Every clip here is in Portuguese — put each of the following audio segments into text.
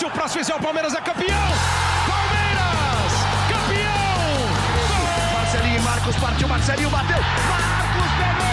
Se o próximo fizer o Palmeiras é campeão! Palmeiras! Campeão! Marcelinho e Marcos partiu, Marcelinho bateu! Marcos pegou!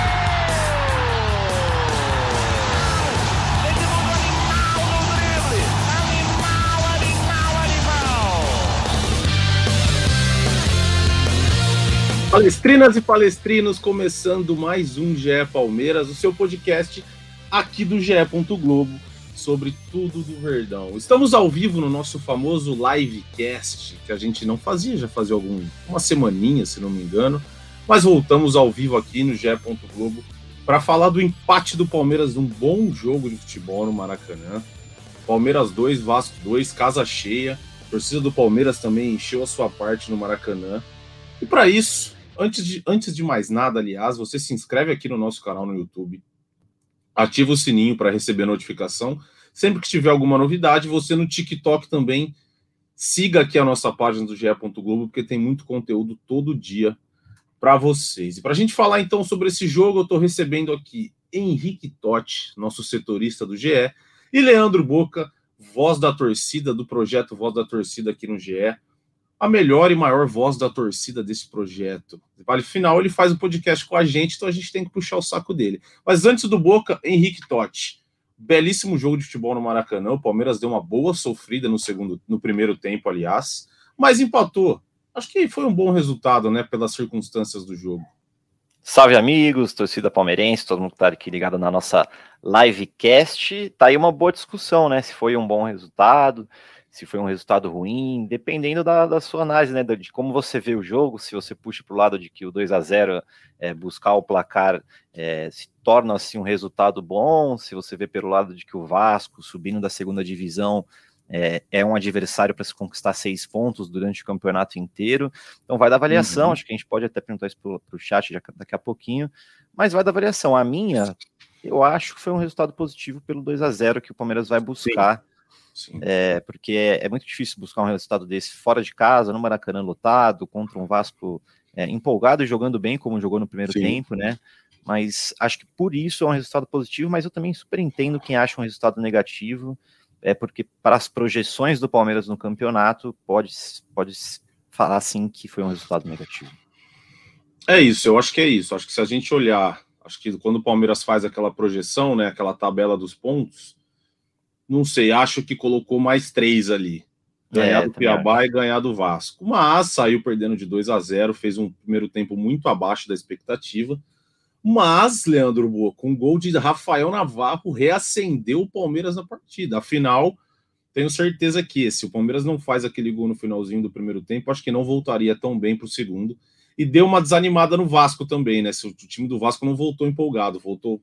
Palestrinas e palestrinos, começando mais um GE Palmeiras, o seu podcast aqui do GE. Globo sobre tudo do Verdão. Estamos ao vivo no nosso famoso livecast, que a gente não fazia, já fazia algum, uma semaninha, se não me engano, mas voltamos ao vivo aqui no GE. Globo para falar do empate do Palmeiras num bom jogo de futebol no Maracanã. Palmeiras 2, Vasco 2, casa cheia. A torcida do Palmeiras também encheu a sua parte no Maracanã. E para isso, antes de, antes de mais nada, aliás, você se inscreve aqui no nosso canal no YouTube, ativa o sininho para receber notificação. Sempre que tiver alguma novidade, você no TikTok também siga aqui a nossa página do GE. Globo, porque tem muito conteúdo todo dia para vocês. E para a gente falar então sobre esse jogo, eu estou recebendo aqui Henrique Totti, nosso setorista do GE, e Leandro Boca, voz da torcida do projeto Voz da Torcida aqui no GE, a melhor e maior voz da torcida desse projeto. Vale final, ele faz um podcast com a gente, então a gente tem que puxar o saco dele. Mas antes do Boca, Henrique Totti. Belíssimo jogo de futebol no Maracanã. O Palmeiras deu uma boa sofrida no segundo, no primeiro tempo, aliás, mas empatou. Acho que foi um bom resultado, né, pelas circunstâncias do jogo. Salve amigos, torcida palmeirense, todo mundo que tá aqui ligado na nossa livecast. Tá aí uma boa discussão, né? Se foi um bom resultado, se foi um resultado ruim, dependendo da, da sua análise, né? De como você vê o jogo, se você puxa para o lado de que o 2 a 0 é, buscar o placar é, se torna assim um resultado bom, se você vê pelo lado de que o Vasco, subindo da segunda divisão, é, é um adversário para se conquistar seis pontos durante o campeonato inteiro. Então vai da avaliação, uhum. acho que a gente pode até perguntar isso para o chat já, daqui a pouquinho, mas vai da avaliação. A minha, eu acho que foi um resultado positivo pelo 2 a 0 que o Palmeiras vai buscar. Sim Sim. É, porque é, é, muito difícil buscar um resultado desse fora de casa, no Maracanã lotado, contra um Vasco é, empolgado e jogando bem, como jogou no primeiro Sim. tempo, né? Mas acho que por isso é um resultado positivo, mas eu também super entendo quem acha um resultado negativo, é porque para as projeções do Palmeiras no campeonato, pode, pode falar assim que foi um resultado negativo. É isso, eu acho que é isso. Acho que se a gente olhar, acho que quando o Palmeiras faz aquela projeção, né, aquela tabela dos pontos, não sei, acho que colocou mais três ali. Ganhar é, do Cuiabá e ganhar do Vasco. Mas saiu perdendo de 2 a 0 fez um primeiro tempo muito abaixo da expectativa. Mas, Leandro Boa, com o gol de Rafael Navarro, reacendeu o Palmeiras na partida. Afinal, tenho certeza que se o Palmeiras não faz aquele gol no finalzinho do primeiro tempo, acho que não voltaria tão bem para o segundo. E deu uma desanimada no Vasco também, né? Se o time do Vasco não voltou empolgado, voltou,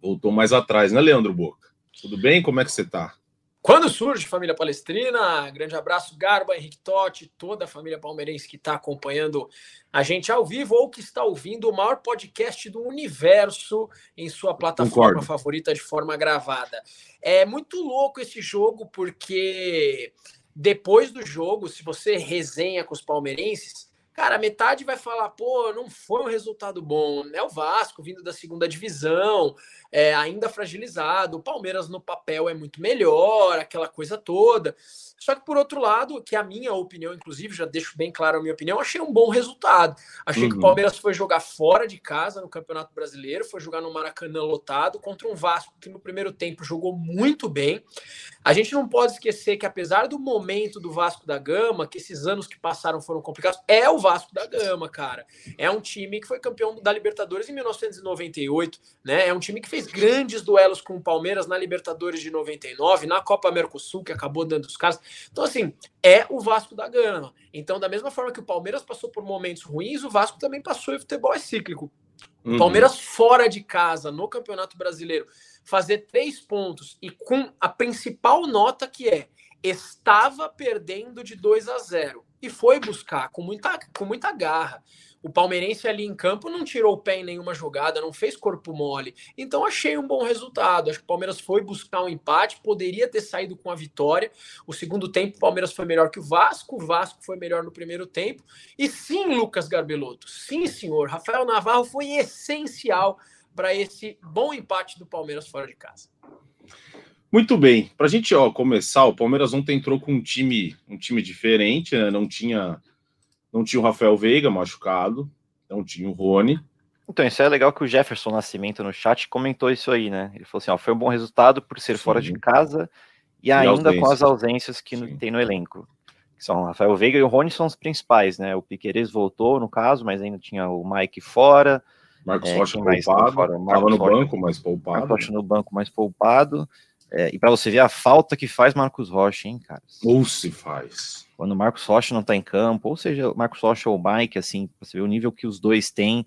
voltou mais atrás, né, Leandro Boca? Tudo bem? Como é que você está? Quando surge Família Palestrina, grande abraço, Garba, Henrique Totti, toda a família palmeirense que está acompanhando a gente ao vivo ou que está ouvindo o maior podcast do universo em sua plataforma Concordo. favorita de forma gravada. É muito louco esse jogo porque depois do jogo, se você resenha com os palmeirenses, Cara, metade vai falar, pô, não foi um resultado bom. É o Vasco vindo da segunda divisão, é, ainda fragilizado. O Palmeiras no papel é muito melhor, aquela coisa toda. Só que, por outro lado, que a minha opinião, inclusive, já deixo bem claro a minha opinião, achei um bom resultado. Achei uhum. que o uhum. Palmeiras foi jogar fora de casa no Campeonato Brasileiro, foi jogar no Maracanã lotado contra um Vasco que no primeiro tempo jogou muito bem. A gente não pode esquecer que, apesar do momento do Vasco da Gama, que esses anos que passaram foram complicados, é o Vasco da Gama, cara. É um time que foi campeão da Libertadores em 1998, né? É um time que fez grandes duelos com o Palmeiras na Libertadores de 99, na Copa Mercosul, que acabou dando os casos. Então, assim, é o Vasco da Gama. Então, da mesma forma que o Palmeiras passou por momentos ruins, o Vasco também passou e o futebol é cíclico. Uhum. Palmeiras fora de casa no Campeonato Brasileiro fazer três pontos e com a principal nota que é estava perdendo de 2 a 0 e foi buscar com muita, com muita garra. O palmeirense ali em campo não tirou o pé em nenhuma jogada, não fez corpo mole. Então achei um bom resultado. Acho que o Palmeiras foi buscar um empate, poderia ter saído com a vitória. O segundo tempo, o Palmeiras foi melhor que o Vasco, o Vasco foi melhor no primeiro tempo. E sim, Lucas Garbelotto, sim, senhor. Rafael Navarro foi essencial para esse bom empate do Palmeiras fora de casa. Muito bem, para a gente ó, começar, o Palmeiras ontem entrou com um time, um time diferente, né? Não tinha, não tinha o Rafael Veiga machucado, não tinha o Rony. Então, isso é legal que o Jefferson Nascimento no chat comentou isso aí, né? Ele falou assim: ó, foi um bom resultado por ser Sim. fora de casa e, e ainda com as ausências que no, tem no elenco. Que são o Rafael Veiga e o Rony são os principais, né? O Piqueires voltou, no caso, mas ainda tinha o Mike fora. Marcos é, Rocha poupado, estava no banco, mas poupado. Marcos Rocha no banco, mais poupado. É, e para você ver a falta que faz Marcos Rocha, hein, cara? Ou se faz. Quando o Marcos Rocha não tá em campo, ou seja, o Marcos Rocha ou o Mike, assim, você vê o nível que os dois têm.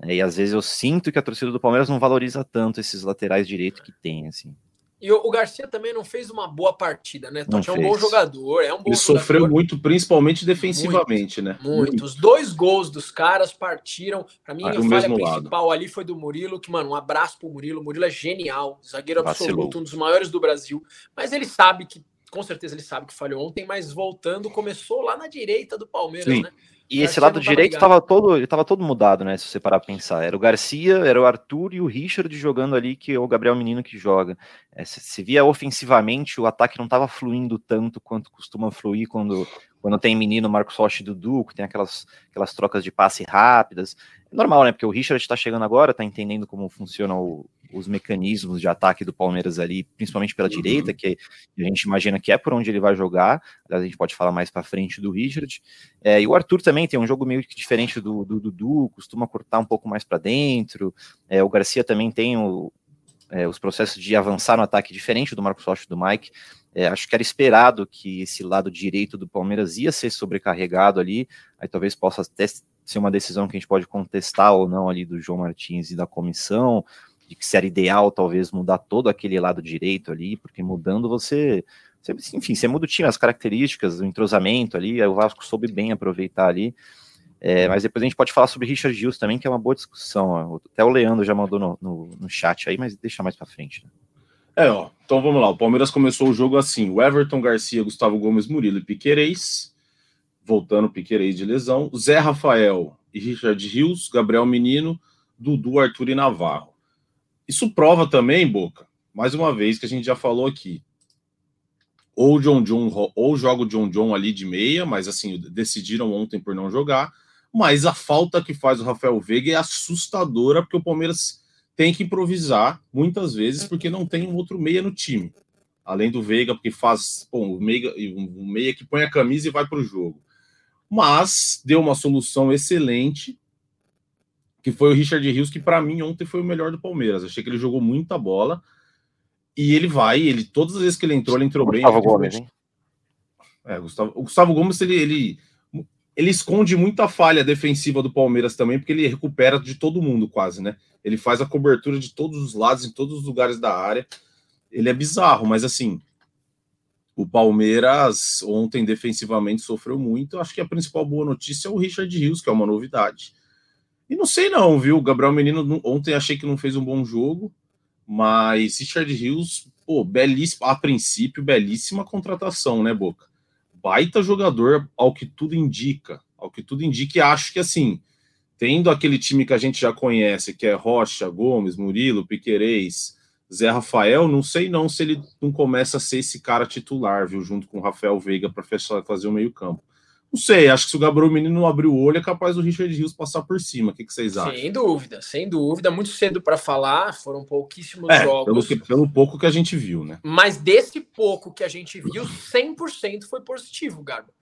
É, e às vezes eu sinto que a torcida do Palmeiras não valoriza tanto esses laterais direito que tem, assim. E o, Garcia também não fez uma boa partida, né? Totti é um bom jogador, é um bom Ele jogador. sofreu muito, principalmente defensivamente, muito, né? Muito. muito. Os dois gols dos caras partiram. Para mim, ah, a falha principal lado. ali foi do Murilo, que, mano, um abraço pro Murilo. O Murilo é genial, zagueiro Vacilou. absoluto, um dos maiores do Brasil. Mas ele sabe que, com certeza ele sabe que falhou ontem, mas voltando, começou lá na direita do Palmeiras, Sim. né? E esse lado direito estava todo, ele tava todo mudado, né? Se você parar pra pensar. Era o Garcia, era o Arthur e o Richard jogando ali, que é o Gabriel Menino que joga. É, se, se, via ofensivamente, o ataque não estava fluindo tanto quanto costuma fluir quando, quando tem menino Marcos Rocha e Dudu, que tem aquelas, aquelas trocas de passe rápidas. É normal, né? Porque o Richard está chegando agora, está entendendo como funciona o, os mecanismos de ataque do Palmeiras ali, principalmente pela uhum. direita, que a gente imagina que é por onde ele vai jogar. A gente pode falar mais para frente do Richard. É, e o Arthur também tem um jogo meio que diferente do, do Dudu, costuma cortar um pouco mais para dentro. É, o Garcia também tem o, é, os processos de avançar no ataque diferente do Marcos Rocha e do Mike. É, acho que era esperado que esse lado direito do Palmeiras ia ser sobrecarregado ali, aí talvez possa até ser uma decisão que a gente pode contestar ou não ali do João Martins e da comissão, de que se era ideal talvez mudar todo aquele lado direito ali, porque mudando você, você enfim, você muda o time, as características, o entrosamento ali, aí o Vasco soube bem aproveitar ali, é, mas depois a gente pode falar sobre Richard Gilles também, que é uma boa discussão, até o Leandro já mandou no, no, no chat aí, mas deixa mais para frente. Né? É, ó, então vamos lá, o Palmeiras começou o jogo assim, o Everton Garcia, Gustavo Gomes, Murilo e Piquerez, voltando Piquerez de lesão, Zé Rafael e Richard Rios, Gabriel Menino, Dudu, Arthur e Navarro. Isso prova também, Boca, mais uma vez que a gente já falou aqui. Ou John John, ou joga o John John ali de meia, mas assim, decidiram ontem por não jogar. Mas a falta que faz o Rafael Veiga é assustadora, porque o Palmeiras tem que improvisar muitas vezes, porque não tem um outro meia no time. Além do Veiga, porque faz bom, o, meia, o meia que põe a camisa e vai para o jogo. Mas deu uma solução excelente que foi o Richard Rios, que para mim ontem foi o melhor do Palmeiras. Achei que ele jogou muita bola. E ele vai, ele todas as vezes que ele entrou, ele entrou Gustavo bem. Gomes, hein? É, Gustavo, o Gustavo Gomes, ele, ele, ele esconde muita falha defensiva do Palmeiras também, porque ele recupera de todo mundo quase, né? Ele faz a cobertura de todos os lados, em todos os lugares da área. Ele é bizarro, mas assim, o Palmeiras ontem defensivamente sofreu muito. Acho que a principal boa notícia é o Richard Rios, que é uma novidade. E não sei não, viu? O Gabriel Menino ontem achei que não fez um bom jogo, mas Richard Rios, pô, belíssimo, a princípio, belíssima contratação, né, Boca? Baita jogador, ao que tudo indica. Ao que tudo indica, e acho que assim, tendo aquele time que a gente já conhece, que é Rocha, Gomes, Murilo, Piquerez, Zé Rafael, não sei não se ele não começa a ser esse cara titular, viu, junto com o Rafael Veiga para fazer o meio-campo. Não sei, acho que se o Gabriel Menino não abrir o olho, é capaz do Richard Rios passar por cima. O que, que vocês acham? Sem dúvida, sem dúvida. Muito cedo para falar, foram pouquíssimos é, jogos. Pelo, pelo, pouco que a gente viu, né? Mas desse pouco que a gente viu, 100% foi positivo, Garbo.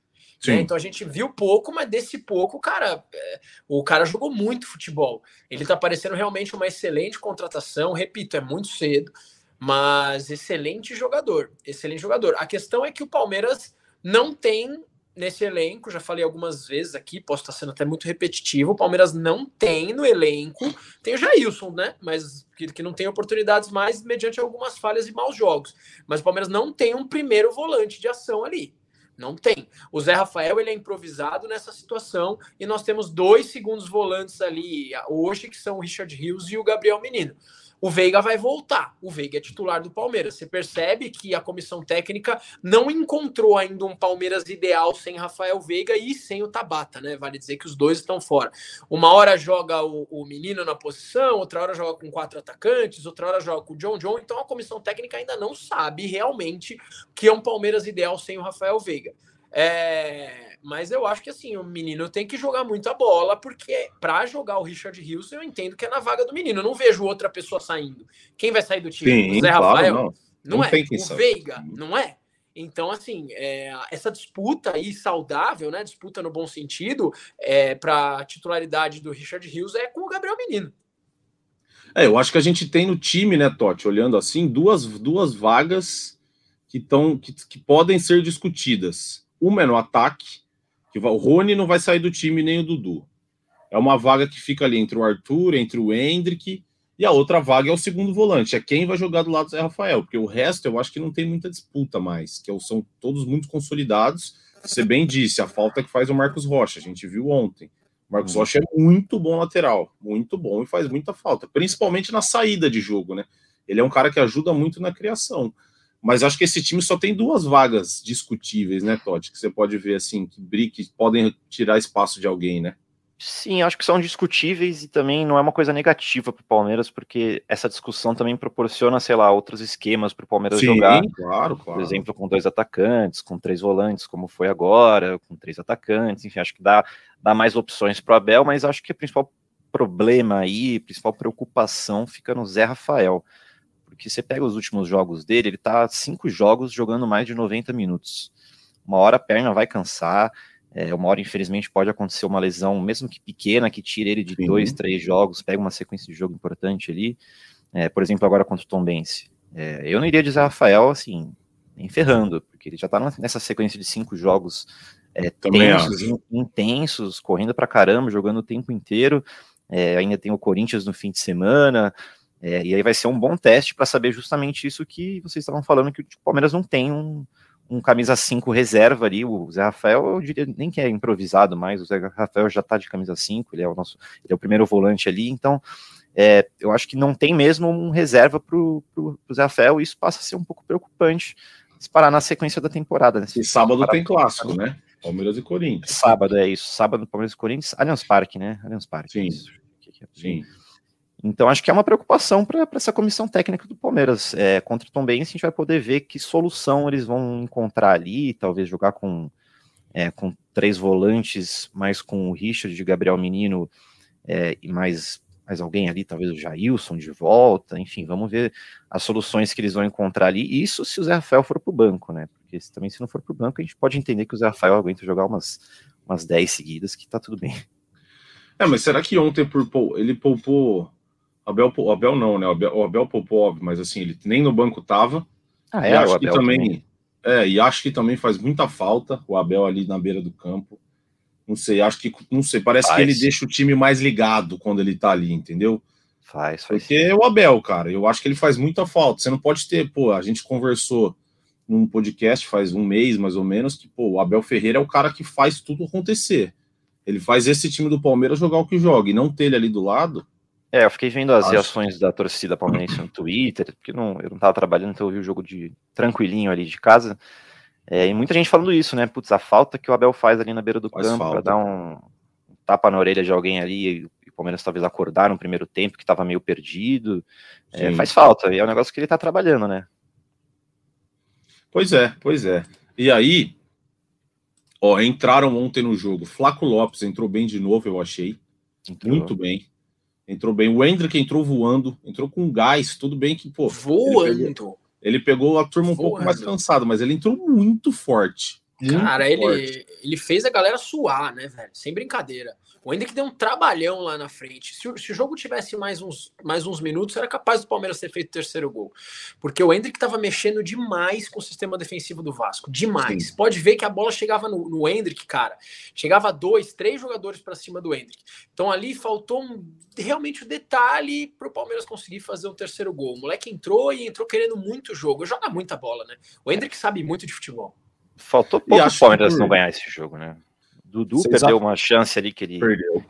Né? Então a gente viu pouco, mas desse pouco, cara, é, o cara jogou muito futebol. Ele tá parecendo realmente uma excelente contratação. Repito, é muito cedo, mas excelente jogador. Excelente jogador. A questão é que o Palmeiras não tem nesse elenco, já falei algumas vezes aqui, posso estar sendo até muito repetitivo, o Palmeiras não tem no elenco, tem o Jailson, né? Mas que, que não tem oportunidades mais mediante algumas falhas e maus jogos. Mas o Palmeiras não tem um primeiro volante de ação ali. Não tem. O Zé Rafael ele é improvisado nessa situação e nós temos dois segundos volantes ali hoje que são o Richard Rios e o Gabriel Menino. O Veiga vai voltar. O Veiga é titular do Palmeiras. Você percebe que a comissão técnica não encontrou ainda um Palmeiras ideal sem Rafael Veiga e sem o Tabata, né? Vale dizer que os dois estão fora. Uma hora joga o, o menino na posição, outra hora joga com quatro atacantes, outra hora joga com o John John. Então a comissão técnica ainda não sabe realmente que é um Palmeiras ideal sem o Rafael Veiga. É, mas eu acho que assim, o menino tem que jogar muita bola, porque para jogar o Richard Rios, eu entendo que é na vaga do menino. Eu não vejo outra pessoa saindo. Quem vai sair do time? Sim, o Zé claro, Rafael? não. Não, Não é. o sabe. Veiga, não é? Então, assim, é, essa disputa aí saudável, né? Disputa no bom sentido, é, para titularidade do Richard Rios é com o Gabriel Menino. É, eu acho que a gente tem no time, né, Totti, olhando assim, duas, duas vagas que, tão, que, que podem ser discutidas. Uma é no ataque, que o Rony não vai sair do time nem o Dudu. É uma vaga que fica ali entre o Arthur, entre o Hendrick, e a outra vaga é o segundo volante, é quem vai jogar do lado do Zé Rafael, porque o resto eu acho que não tem muita disputa mais, que são todos muito consolidados. Você bem disse, a falta que faz o Marcos Rocha, a gente viu ontem. O Marcos Uhum. Rocha é muito bom lateral, muito bom e faz muita falta, principalmente na saída de jogo, né? Ele é um cara que ajuda muito na criação. Mas acho que esse time só tem duas vagas discutíveis, né, Totti? Que você pode ver assim, que brique podem tirar espaço de alguém, né? Sim, acho que são discutíveis e também não é uma coisa negativa para o Palmeiras, porque essa discussão também proporciona, sei lá, outros esquemas para o Palmeiras jogar. claro, Por claro. exemplo, com dois atacantes, com três volantes, como foi agora, com três atacantes, enfim, acho que dá, dá mais opções para o Abel, mas acho que o principal problema aí, a principal preocupação fica no Zé Rafael. Porque você pega os últimos jogos dele, ele tá cinco jogos jogando mais de 90 minutos. Uma hora a perna vai cansar, é, uma hora, infelizmente, pode acontecer uma lesão, mesmo que pequena, que tire ele de Sim. dois, três jogos, pega uma sequência de jogo importante ali. É, por exemplo, agora contra o Tom Bense. É, eu não iria dizer Rafael assim, nem ferrando, porque ele já tá nessa sequência de cinco jogos é, tensos, in- intensos, correndo pra caramba, jogando o tempo inteiro. É, ainda tem o Corinthians no fim de semana. É, e aí vai ser um bom teste para saber justamente isso que vocês estavam falando, que o Palmeiras não tem um, um camisa 5 reserva ali. O Zé Rafael, eu diria nem que é improvisado mais, o Zé Rafael já tá de camisa 5, ele é o nosso, ele é o primeiro volante ali, então é, eu acho que não tem mesmo um reserva pro, pro Zé Rafael, e isso passa a ser um pouco preocupante se parar na sequência da temporada. Né? Se E sábado tem clássico, né? Palmeiras e Corinthians. Sábado, é isso. Sábado, Palmeiras e Corinthians, Allianz Parque, né? Allianz Parque. Sim. é? Sim. Então, acho que é uma preocupação para essa comissão técnica do Palmeiras. É, contra o Tom Benz, a gente vai poder ver que solução eles vão encontrar ali, talvez jogar com, é, com três volantes, mais com o Richard Gabriel Menino é, e mais, mais alguém ali, talvez o Jailson de volta, enfim, vamos ver as soluções que eles vão encontrar ali. Isso se o Zé Rafael for para o banco, né? Porque se, também se não for para o banco, a gente pode entender que o Zé Rafael aguenta jogar umas, umas 10 seguidas, que tá tudo bem. É, mas será que ontem por ele poupou. Abel, Abel não, né? O Abel, o Abel óbvio, mas assim, ele nem no banco tava. Ah, e acho o que Abel também, É, e acho que também faz muita falta o Abel ali na beira do campo. Não sei, acho que. Não sei, parece Faz. que ele deixa o time mais ligado quando ele tá ali, entendeu? Faz, faz. Porque é o Abel, cara, eu acho que ele faz muita falta. Você não pode ter, pô, a gente conversou num podcast faz um mês mais ou menos que, pô, o Abel Ferreira é o cara que faz tudo acontecer. Ele faz esse time do Palmeiras jogar o que joga e não ter ele ali do lado. É, eu fiquei vendo as Acho. reações da torcida palmeirense no Twitter, porque não, eu não tava trabalhando, então eu vi o jogo de tranquilinho ali de casa. É, e muita gente falando isso, né? Putz, a falta que o Abel faz ali na beira do Faz campo para dar um tapa na orelha de alguém ali e o Palmeiras talvez acordar no primeiro tempo que tava meio perdido. É, faz falta, e é um negócio que ele tá trabalhando, né? Pois é, pois é. E aí, ó, entraram ontem no jogo. Flaco Lopes entrou bem de novo, eu achei. Entrou. Muito bem. Entrou bem. O Hendrick entrou voando, entrou com gás, tudo bem que, pô, Voando. ele pegou a turma um pouco Voando. mais cansada, mas ele entrou muito forte. Muito Cara, forte. ele, ele fez a galera suar, né, velho? Sem brincadeira. O Hendrick deu um trabalhão lá na frente. Se, o- se o jogo tivesse mais uns, mais uns minutos, era capaz do Palmeiras ter feito o terceiro gol. Porque o Hendrick tava mexendo demais com o sistema defensivo do Vasco. Demais. Sim. Pode ver que a bola chegava no, no Hendrick, cara. Chegava dois, três jogadores para cima do Hendrick. Então ali faltou um, realmente o um detalhe pro Palmeiras conseguir fazer o terceiro gol. O moleque entrou e entrou querendo muito jogo. Joga muita bola, né? O Hendrick sabe muito de futebol. Faltou pouco o Palmeiras que não ganhar esse jogo, né? Dudu Vocês perdeu acham- uma chance ali que ele, Perdeu.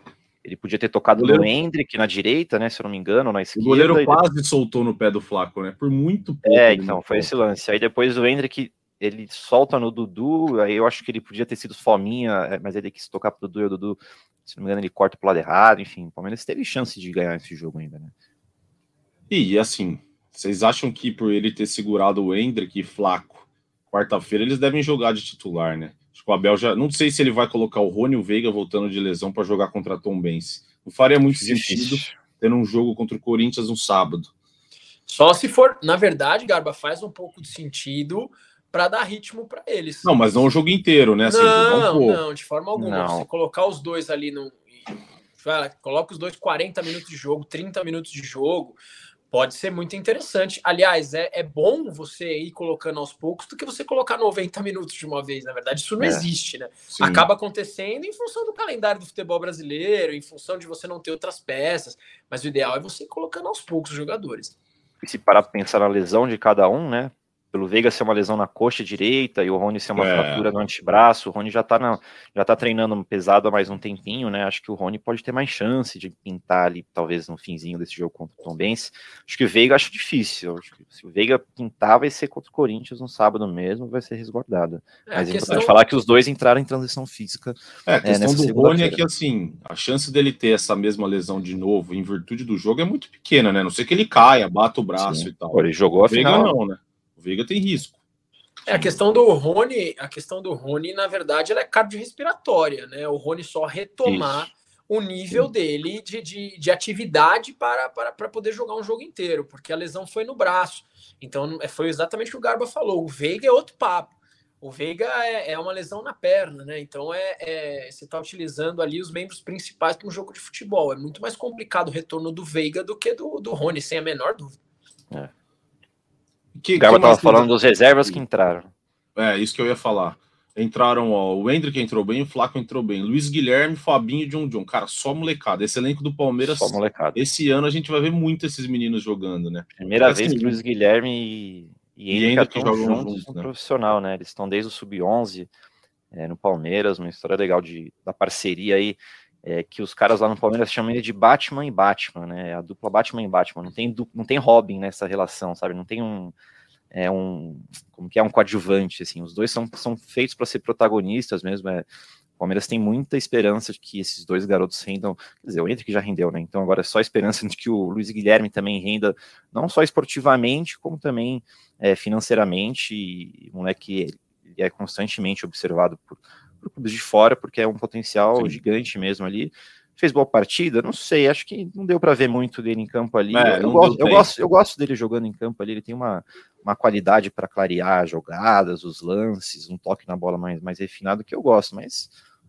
ele podia ter tocado no Hendrick na direita, né? Se eu não me engano, na esquerda. O goleiro quase depois... soltou no pé do Flaco, né? Por muito pouco. É, então, foi esse lance. Aí depois o Hendrick, ele solta no Dudu, aí eu acho que ele podia ter sido fominha, é, mas ele quis tocar pro Dudu e o Dudu, se não me engano, ele corta pro lado errado, enfim. O Palmeiras teve chance de ganhar esse jogo ainda, né? E assim, vocês acham que por ele ter segurado o Hendrick e Flaco, quarta-feira eles devem jogar de titular, né? Acho que o Abel já. Não sei se ele vai colocar o Rony e o Veiga voltando de lesão para jogar contra a Tom Benz. Não faria muito sentido ter um jogo contra o Corinthians no sábado. Só se for, na verdade, Garba, faz um pouco de sentido para dar ritmo para eles. Não, mas não o jogo inteiro, né? Assim, não, um não, de forma alguma. Não. Você colocar os dois ali no. Coloca os dois 40 minutos de jogo, 30 minutos de jogo. Pode ser muito interessante. Aliás, é, é bom você ir colocando aos poucos do que você colocar 90 minutos de uma vez. Na verdade, isso não é. existe, né? Sim. Acaba acontecendo em função do calendário do futebol brasileiro, em função de você não ter outras peças. Mas o ideal é você ir colocando aos poucos os jogadores. E se parar para pensar na lesão de cada um, né? Pelo Veiga ser uma lesão na coxa direita e o Rony ser uma é. fratura no antebraço, o Rony já tá, na, já tá treinando pesado há mais um tempinho, né? Acho que o Rony pode ter mais chance de pintar ali, talvez no finzinho desse jogo contra o Tom Benz. Acho que o Veiga acho difícil. Acho que se o Veiga pintar, vai ser contra o Corinthians no sábado mesmo, vai ser resguardado. É, Mas é importante falar que os dois entraram em transição física. É, a é, questão do Rony é que, assim, a chance dele ter essa mesma lesão de novo em virtude do jogo é muito pequena, né? Não sei que ele caia, bata o braço Sim. e tal. ele jogou a Veiga final. não, né? O Veiga tem risco. É, a questão do Rony, a questão do Rony, na verdade, ela é cardiorrespiratória, né? O Rony só retomar Isso. o nível Sim. dele de, de, de atividade para, para, para poder jogar um jogo inteiro, porque a lesão foi no braço. Então, é, foi exatamente o que o Garba falou. O Veiga é outro papo. O Veiga é, é uma lesão na perna, né? Então é, é você está utilizando ali os membros principais para um jogo de futebol. É muito mais complicado o retorno do Veiga do que do, do Rony, sem a menor dúvida. É. Que, o Garba estava falando dos reservas que entraram. É, isso que eu ia falar. Entraram, ó, o Hendrick entrou bem, o Flaco entrou bem, Luiz Guilherme, Fabinho e John John. Cara, só molecada. Esse elenco do Palmeiras. Só molecada. Esse ano a gente vai ver muito esses meninos jogando, né? Primeira Porque, vez que Luiz Guilherme e, e Hendrick estão juntos, juntos né? profissional, né? Eles estão desde o Sub-11 é, no Palmeiras, uma história legal de, da parceria aí é, que os caras lá no Palmeiras chamam ele de Batman e Batman, né? A dupla Batman e Batman. Não tem, não tem Robin nessa relação, sabe? Não tem um. É um como que é um coadjuvante assim os dois são, são feitos para ser protagonistas mesmo é, o Palmeiras tem muita esperança de que esses dois garotos rendam quer dizer o Henrique já rendeu né então agora é só esperança de que o Luiz Guilherme também renda não só esportivamente como também é, financeiramente e o moleque ele é constantemente observado por por clubes de fora, porque é um potencial Sim. gigante mesmo ali. Fez boa partida? Não sei, acho que não deu para ver muito dele em campo ali. É, eu, gosto, eu, gosto, eu gosto dele jogando em campo ali, ele tem uma, uma qualidade para clarear jogadas, os lances, um toque na bola mais, mais refinado que eu gosto, mas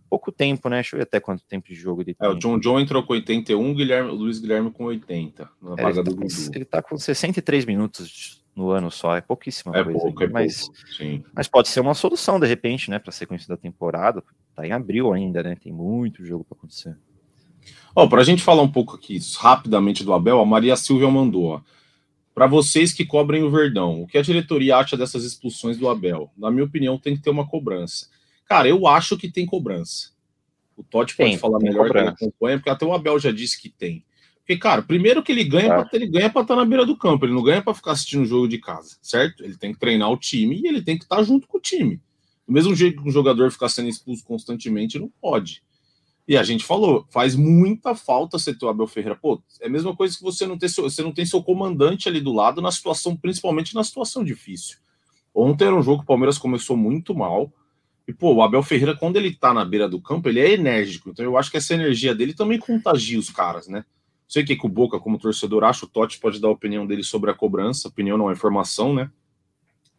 pouco tempo, né? Deixa eu ver até quanto tempo de jogo ele tem. É, o John John entrou com 81, Guilherme, o Luiz Guilherme com 80. Na é, ele, tá com, ele tá com 63 minutos no ano só, é pouquíssima é coisa. Pouco, é mas, pouco, mas pode ser uma solução, de repente, né, para a sequência da temporada. Tá em abril ainda, né? Tem muito jogo para acontecer. Ó, para a gente falar um pouco aqui rapidamente do Abel, a Maria Silvia mandou. Para vocês que cobrem o Verdão, o que a diretoria acha dessas expulsões do Abel? Na minha opinião, tem que ter uma cobrança. Cara, eu acho que tem cobrança. O Totti pode falar melhor cobrança. que ele acompanha, porque até o Abel já disse que tem. Porque, cara, primeiro que ele ganha, pra, ele ganha para estar tá na beira do campo, ele não ganha para ficar assistindo o jogo de casa, certo? Ele tem que treinar o time e ele tem que estar tá junto com o time. Do mesmo jeito que um jogador ficar sendo expulso constantemente, não pode. E a gente falou, faz muita falta você ter o Abel Ferreira. Pô, é a mesma coisa que você não ter seu, você não tem seu comandante ali do lado na situação, principalmente na situação difícil. Ontem era um jogo que o Palmeiras começou muito mal. E, pô, o Abel Ferreira, quando ele tá na beira do campo, ele é enérgico. Então eu acho que essa energia dele também contagia os caras, né? Sei o que, que o Boca, como torcedor, acha. O Totti pode dar a opinião dele sobre a cobrança. Opinião não é informação, né?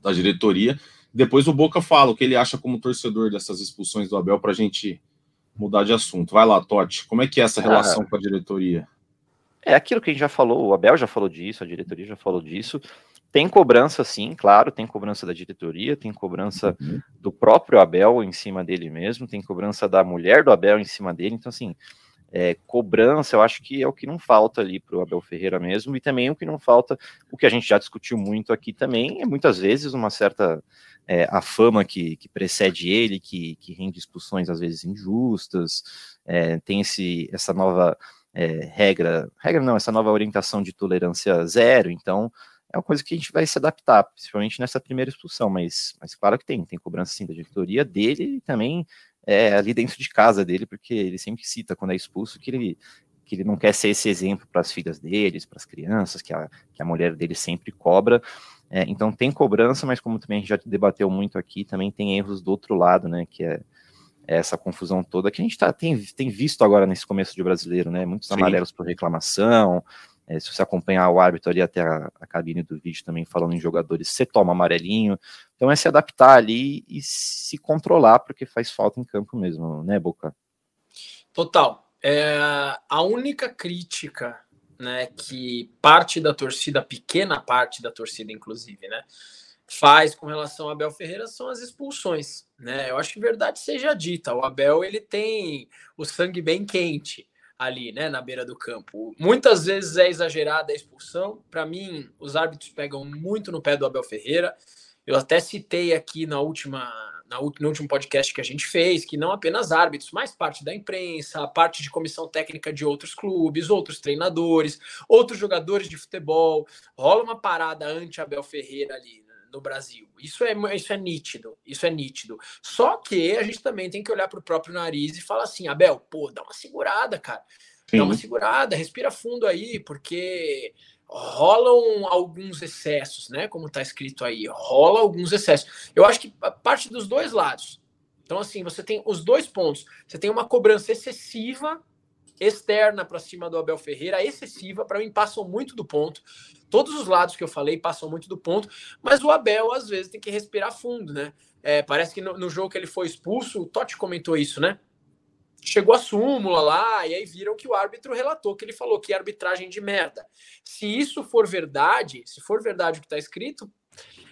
Da diretoria. Depois o Boca fala o que ele acha como torcedor dessas expulsões do Abel para a gente mudar de assunto. Vai lá, Totti. Como é que é essa relação ah, com a diretoria? É aquilo que a gente já falou. O Abel já falou disso, a diretoria já falou disso. Tem cobrança, sim, claro, tem cobrança da diretoria, tem cobrança uhum. do próprio Abel em cima dele mesmo, tem cobrança da mulher do Abel em cima dele. Então, assim, é, cobrança, eu acho que é o que não falta ali para o Abel Ferreira mesmo, e também o que não falta, o que a gente já discutiu muito aqui também, é muitas vezes uma certa é, a fama que, que, precede ele, que, que, rende expulsões às vezes injustas, é, tem esse, essa nova é, regra, regra não, essa nova orientação de tolerância zero, então é uma coisa que a gente vai se adaptar, principalmente nessa primeira expulsão, mas, mas claro que tem, tem cobrança sim da diretoria dele e também é, ali dentro de casa dele, porque ele sempre cita quando é expulso que ele, que ele não quer ser esse exemplo para as filhas deles, para as crianças, que a, que a mulher dele sempre cobra. É, então tem cobrança, mas como também a gente já debateu muito aqui, também tem erros do outro lado, né? Que é, é essa confusão toda que a gente tá, tem, tem visto agora nesse começo de brasileiro, né? Muitos Sim. amarelos por reclamação. É, se você acompanhar o árbitro ali até a, a, cabine do vídeo também falando em jogadores, você toma amarelinho. Então é se adaptar ali e se controlar, porque faz falta em campo mesmo, né, Boca? Total. É, a única crítica né, que parte da torcida, pequena parte da torcida, inclusive, né, faz com relação a Abel Ferreira são as expulsões, né? Eu acho que verdade seja dita, o Abel ele tem o sangue bem quente ali, né, na beira do campo. Muitas vezes é exagerada a expulsão. Para mim, os árbitros pegam muito no pé do Abel Ferreira. Eu até citei aqui na última no último podcast que a gente fez, que não apenas árbitros, mas parte da imprensa, parte de comissão técnica de outros clubes, outros treinadores, outros jogadores de futebol. Rola uma parada anti-Abel Ferreira ali no Brasil. Isso é, isso é nítido, isso é nítido. Só que a gente também tem que olhar para o próprio nariz e falar assim, Abel, pô, dá uma segurada, cara. Sim. Dá uma segurada, respira fundo aí, porque rolam alguns excessos, né? Como está escrito aí, rola alguns excessos. Eu acho que parte dos dois lados. Então, assim, você tem os dois pontos. Você tem uma cobrança excessiva externa para cima do Abel Ferreira, excessiva, para mim passam muito do ponto. Todos os lados que eu falei passam muito do ponto, mas o Abel às vezes tem que respirar fundo, né? É, parece que no, no, jogo que ele foi expulso, o Totti comentou isso, né? chegou a súmula lá, e aí viram que o árbitro relatou que ele falou que é arbitragem de merda. Se isso for verdade, se for verdade o que está escrito,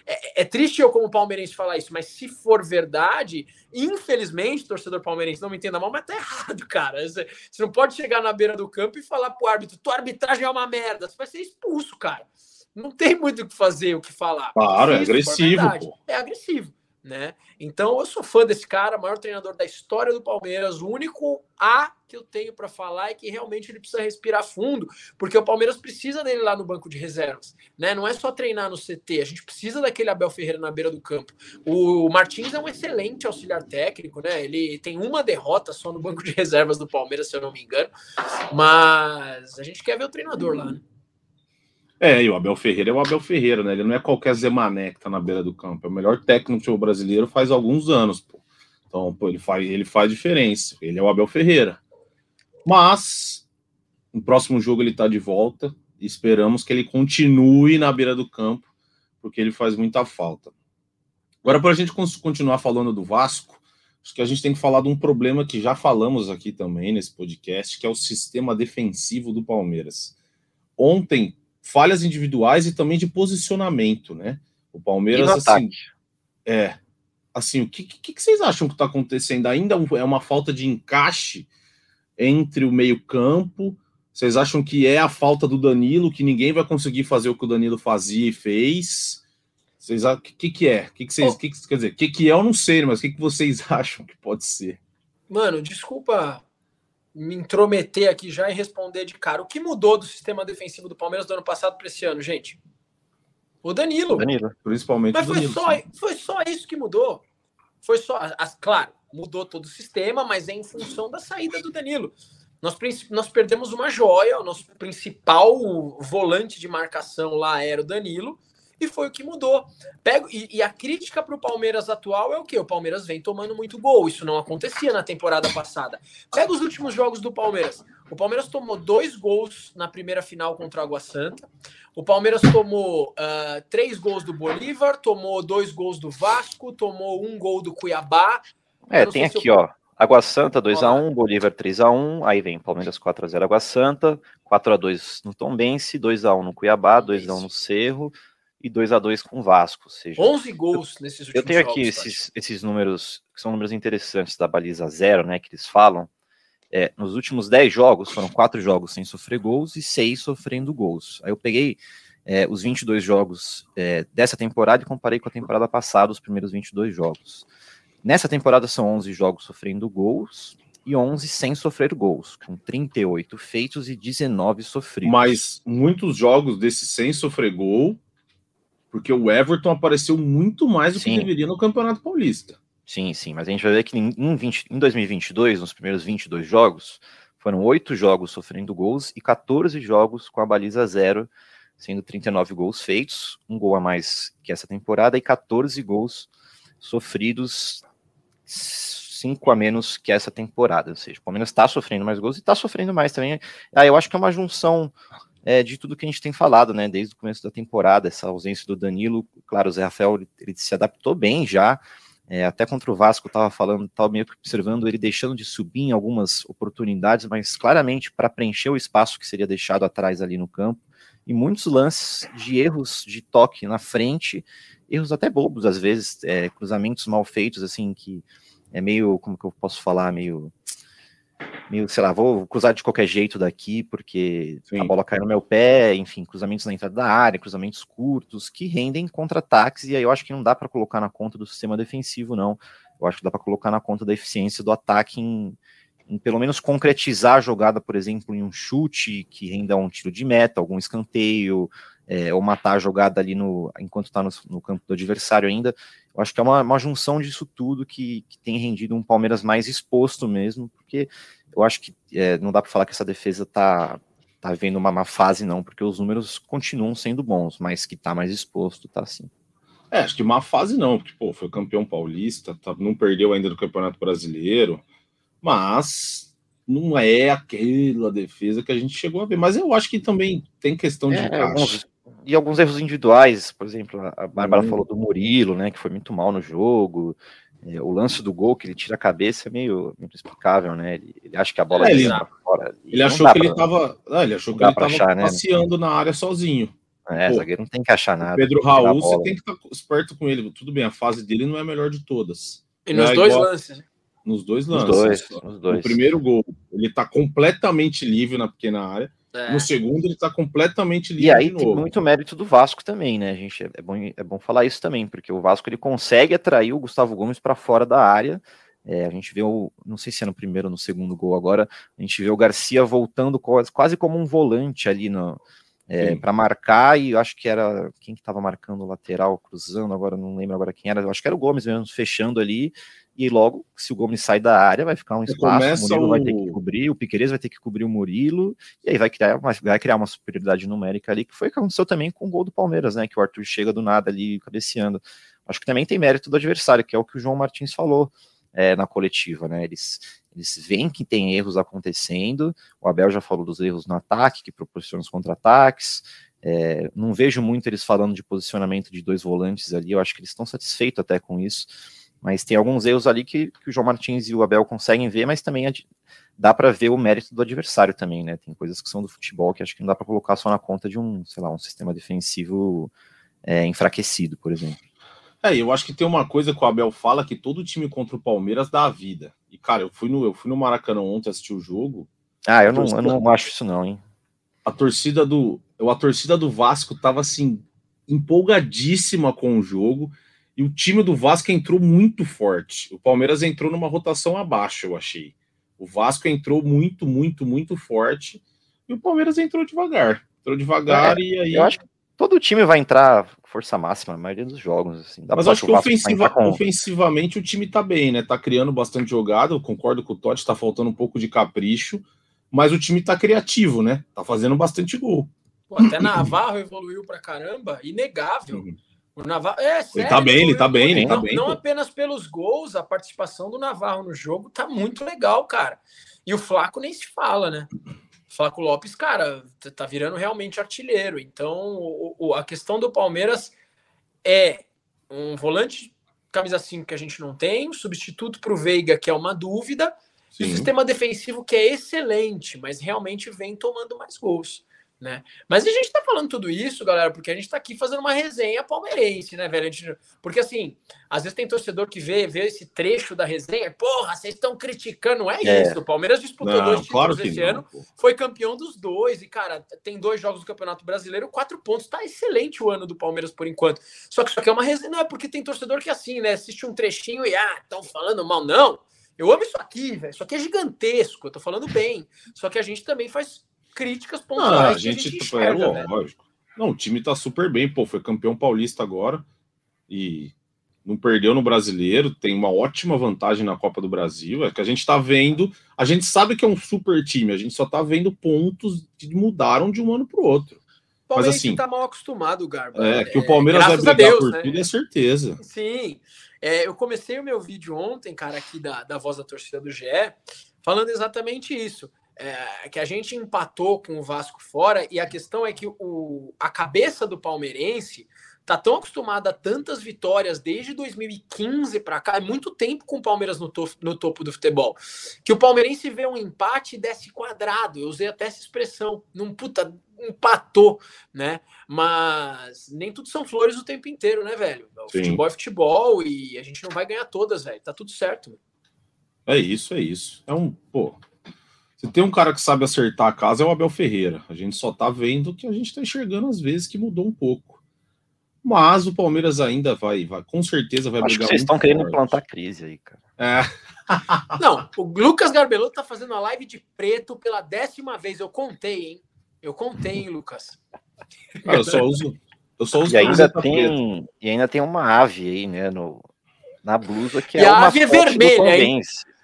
é, é, triste eu, como palmeirense, falar isso, mas se for verdade, infelizmente, torcedor palmeirense, não me entenda mal, mas tá errado, cara. Você, você não pode chegar na beira do campo e falar pro árbitro: tua arbitragem é uma merda, você vai ser expulso, cara. Não tem muito o que fazer, o que falar. Claro, é agressivo. É agressivo né? Então eu sou fã desse cara, maior treinador da história do Palmeiras, o único A que eu tenho para falar é que realmente ele precisa respirar fundo, porque o Palmeiras precisa dele lá no banco de reservas, né? Não é só treinar no CT, a gente precisa daquele Abel Ferreira na beira do campo. O Martins é um excelente auxiliar técnico, né? Ele tem uma derrota só no banco de reservas do Palmeiras, se eu não me engano, mas a gente quer ver o treinador lá, né? É, e o Abel Ferreira é o Abel Ferreira, né? Ele não é qualquer Zemané que tá na beira do campo. É o melhor técnico brasileiro faz alguns anos, pô. Então, pô, ele faz, ele faz diferença. Ele é o Abel Ferreira. Mas, no próximo jogo ele tá de volta. Esperamos que ele continue na beira do campo, porque ele faz muita falta. Agora, para a gente continuar falando do Vasco, acho que a gente tem que falar de um problema que já falamos aqui também nesse podcast, que é o sistema defensivo do Palmeiras. Ontem, falhas individuais e também de posicionamento, né? O Palmeiras, assim, é, assim, o que, que, que vocês acham que está acontecendo? Ainda é uma falta de encaixe entre o meio campo? Vocês acham que é a falta do Danilo, que ninguém vai conseguir fazer o que o Danilo fazia e fez? Vocês o que, que é? O que, que vocês, oh. que, quer dizer, o que, que é eu não sei, mas o que, que vocês acham que pode ser? Mano, desculpa me intrometer aqui já e responder de cara. O que mudou do sistema defensivo do Palmeiras do ano passado para esse ano, gente? O Danilo. Danilo, principalmente Mas foi, Danilo, só, foi só isso que mudou. Foi só, as, claro, mudou todo o sistema, mas é em função da saída do Danilo. Nós, nós perdemos uma joia, o nosso principal volante de marcação lá era o Danilo e foi o que mudou. Pego, e, e a crítica para o Palmeiras atual é o que? O Palmeiras vem tomando muito gol. Isso não acontecia na temporada passada. Pega os últimos jogos do Palmeiras. O Palmeiras tomou dois gols na primeira final contra o Água Santa. O Palmeiras tomou uh, três gols do Bolívar, tomou dois gols do Vasco, tomou um gol do Cuiabá. É, tem aqui, eu... ó. Água Santa 2x1, Bolívar 3x1, aí vem Palmeiras 4x0 Água Santa, 4x2 no Tombense, 2x1 no Cuiabá, 2x1 no Cerro, e 2 a 2 com o Vasco. Ou seja, 11 gols eu, nesses últimos Eu tenho aqui jogos, esses, esses números, que são números interessantes da baliza zero, né, que eles falam. É, nos últimos 10 jogos, foram 4 jogos sem sofrer gols e 6 sofrendo gols. Aí eu peguei é, os 22 jogos é, dessa temporada e comparei com a temporada passada, os primeiros 22 jogos. Nessa temporada são 11 jogos sofrendo gols e 11 sem sofrer gols, com 38 feitos e 19 sofridos. Mas muitos jogos desses sem sofrer gol, porque o Everton apareceu muito mais do sim. que deveria no Campeonato Paulista. Sim, sim, mas a gente vai ver que em, 20, em 2022, nos primeiros 22 jogos, foram 8 jogos sofrendo gols e 14 jogos com a baliza zero, sendo 39 gols feitos, um gol a mais que essa temporada e 14 gols sofridos, cinco a menos que essa temporada. Ou seja, o Palmeiras está sofrendo mais gols e está sofrendo mais também. Ah, eu acho que é uma junção é, de tudo que a gente tem falado, né? Desde o começo da temporada, essa ausência do Danilo. Claro, o Zé Rafael ele, ele se adaptou bem já. É, até contra o Vasco estava falando, estava meio que observando ele deixando de subir em algumas oportunidades, mas claramente para preencher o espaço que seria deixado atrás ali no campo. E muitos lances de erros de toque na frente, erros até bobos às vezes, é, cruzamentos mal feitos, assim, que é meio, como que eu posso falar, meio, meio, sei lá, vou cruzar de qualquer jeito daqui, porque Sim. a bola cai no meu pé, enfim, cruzamentos na entrada da área, cruzamentos curtos, que rendem contra-ataques, e aí eu acho que não dá para colocar na conta do sistema defensivo, não. Eu acho que dá para colocar na conta da eficiência do ataque em, em, pelo menos concretizar a jogada, por exemplo, em um chute que renda um tiro de meta, algum escanteio, é, ou matar a jogada ali no, enquanto está no, no, campo do adversário ainda. Eu acho que é uma, uma junção disso tudo que, que, tem rendido um Palmeiras mais exposto mesmo, porque eu acho que é, não dá para falar que essa defesa está tá vivendo uma má fase, não, porque os números continuam sendo bons, mas que está mais exposto, tá sim. É, acho que uma fase não, porque pô, foi campeão paulista, tá, não perdeu ainda do Campeonato Brasileiro, mas não é aquela defesa que a gente chegou a ver. Mas eu acho que também tem questão de é, alguns, e alguns erros individuais, por exemplo, a Bárbara uhum. falou do Murilo, né, que foi muito mal no jogo. É, o lance do gol que ele tira a cabeça é meio, meio explicável, né? Ele, ele, acha que a bola é, ele, fora. Ele achou que pra, ele estava, ah, ele achou que ele estava né? passeando né? na área sozinho. É, Pô, zagueiro não tem que achar nada. Pedro Raul, você tem que estar tá esperto com ele. Tudo bem, a fase dele não é a melhor de todas. E nos é dois igual... lances. Nos dois lances. Nos dois, nos dois. O primeiro gol, ele está completamente livre na pequena área. É. No segundo, ele está completamente livre. E aí tem muito mérito do Vasco também, né, gente? É bom, é bom falar isso também, porque o Vasco ele consegue atrair o Gustavo Gomes para fora da área. É, a gente vê o, não sei se é no primeiro ou no segundo gol agora, a gente vê o Garcia voltando quase, quase como um volante ali no, é, para marcar, e eu acho que era quem que estava marcando o lateral, cruzando, agora não lembro agora quem era, eu acho que era o Gomes mesmo, fechando ali, e logo, se o Gomes sai da área, vai ficar um espaço, o Murilo o... vai ter que cobrir, o Piqueires vai ter que cobrir o Murilo, e aí vai criar, uma, vai criar uma superioridade numérica ali, que foi o que aconteceu também com o gol do Palmeiras, né, que o Arthur chega do nada ali, cabeceando. Acho que também tem mérito do adversário, que é o que o João Martins falou é, na coletiva, né, eles, eles veem que tem erros acontecendo, o Abel já falou dos erros no ataque, que proporciona os contra-ataques, é, não vejo muito eles falando de posicionamento de dois volantes ali, eu acho que eles estão satisfeitos até com isso, mas tem alguns erros ali que, que o João Martins e o Abel conseguem ver, mas também dá para ver o mérito do adversário também, né? Tem coisas que são do futebol que acho que não dá para colocar só na conta de um, sei lá, um sistema defensivo é, enfraquecido, por exemplo. É, eu acho que tem uma coisa que o Abel fala que todo time contra o Palmeiras dá a vida. E, cara, eu fui no, eu fui no Maracanã ontem assistir o jogo. Ah, eu não, torcida, eu não acho isso, não, hein? A torcida do. A torcida do Vasco tava assim, empolgadíssima com o jogo. E o time do Vasco entrou muito forte. O Palmeiras entrou numa rotação abaixo, eu achei. O Vasco entrou muito, muito, muito forte. E o Palmeiras entrou devagar. Entrou devagar é, e aí. Eu acho que todo time vai entrar força máxima na maioria dos jogos. Assim. Mas acho que ofensiva, com... ofensivamente o time tá bem, né? Tá criando bastante jogada. Eu concordo com o Totti, tá faltando um pouco de capricho. Mas o time tá criativo, né? Tá fazendo bastante gol. Pô, até Navarro evoluiu pra caramba, inegável. Uhum. O Navarro, é, sério, ele tá bem, ele tá bem, ele tá não, bem. Não apenas pelos gols, a participação do Navarro no jogo tá muito legal, cara. E o Flaco nem se fala, né? Flaco Lopes, cara, tá virando realmente artilheiro. Então, o, o, a questão do Palmeiras é um volante camisa 5 que a gente não tem, um substituto para o Veiga, que é uma dúvida, Sim. e um sistema defensivo que é excelente, mas realmente vem tomando mais gols. Né? Mas a gente tá falando tudo isso, galera, porque a gente tá aqui fazendo uma resenha palmeirense, né, velho? Gente, porque assim, às vezes tem torcedor que vê, vê esse trecho da resenha, porra, vocês estão criticando, não é, é, isso. O Palmeiras disputou não, dois títulos claro esse não, ano, pô. foi campeão dos dois, e, cara, tem dois jogos do Campeonato Brasileiro, quatro pontos, tá excelente o ano do Palmeiras por enquanto. Só que isso aqui é uma resenha, não é porque tem torcedor que assim, né? Assiste um trechinho e, ah, estão falando mal, não. Eu amo isso aqui, velho. Isso aqui é gigantesco, eu tô falando bem. Só que a gente também faz críticas pontuais. A gente, a gente é enxerga, é, lógico. Não, o time tá super bem, pô, foi campeão paulista agora e não perdeu no brasileiro, tem uma ótima vantagem na Copa do Brasil. É que a gente tá vendo, a gente sabe que é um super time, a gente só tá vendo pontos que mudaram de um ano pro outro. O Mas assim, tá mal acostumado, Garba. É, que o Palmeiras é, vai brigar Deus, por né? tudo, é certeza. Sim. É, eu comecei o meu vídeo ontem, cara, aqui da, da voz da torcida do GE, falando exatamente isso é, que a gente empatou com o Vasco fora e a questão é que o, a cabeça do palmeirense tá tão acostumada a tantas vitórias desde 2015 para cá, é muito tempo com o Palmeiras no, to no topo do futebol, que o palmeirense vê um empate e desce quadrado. Eu usei até essa expressão, num puta empatou, né? Mas nem tudo são flores o tempo inteiro, né, velho? O Sim. futebol é futebol e a gente não vai ganhar todas, velho. Tá tudo certo. É isso, é isso. É um, pô, se tem um cara que sabe acertar a casa é o Abel Ferreira. A gente só tá vendo que a gente tá enxergando às vezes que mudou um pouco. Mas o Palmeiras ainda vai, vai com certeza vai Acho brigar. Que vocês estão forte. querendo plantar crise aí, cara. É. Não, o Lucas Garbelotto tá fazendo a live de preto pela décima vez. Eu contei, hein? Eu contei, hein, Lucas. Ah, eu só uso. Eu só uso e ainda tem e ainda tem uma ave aí, né, no, na blusa que e é a ave é vermelha, hein?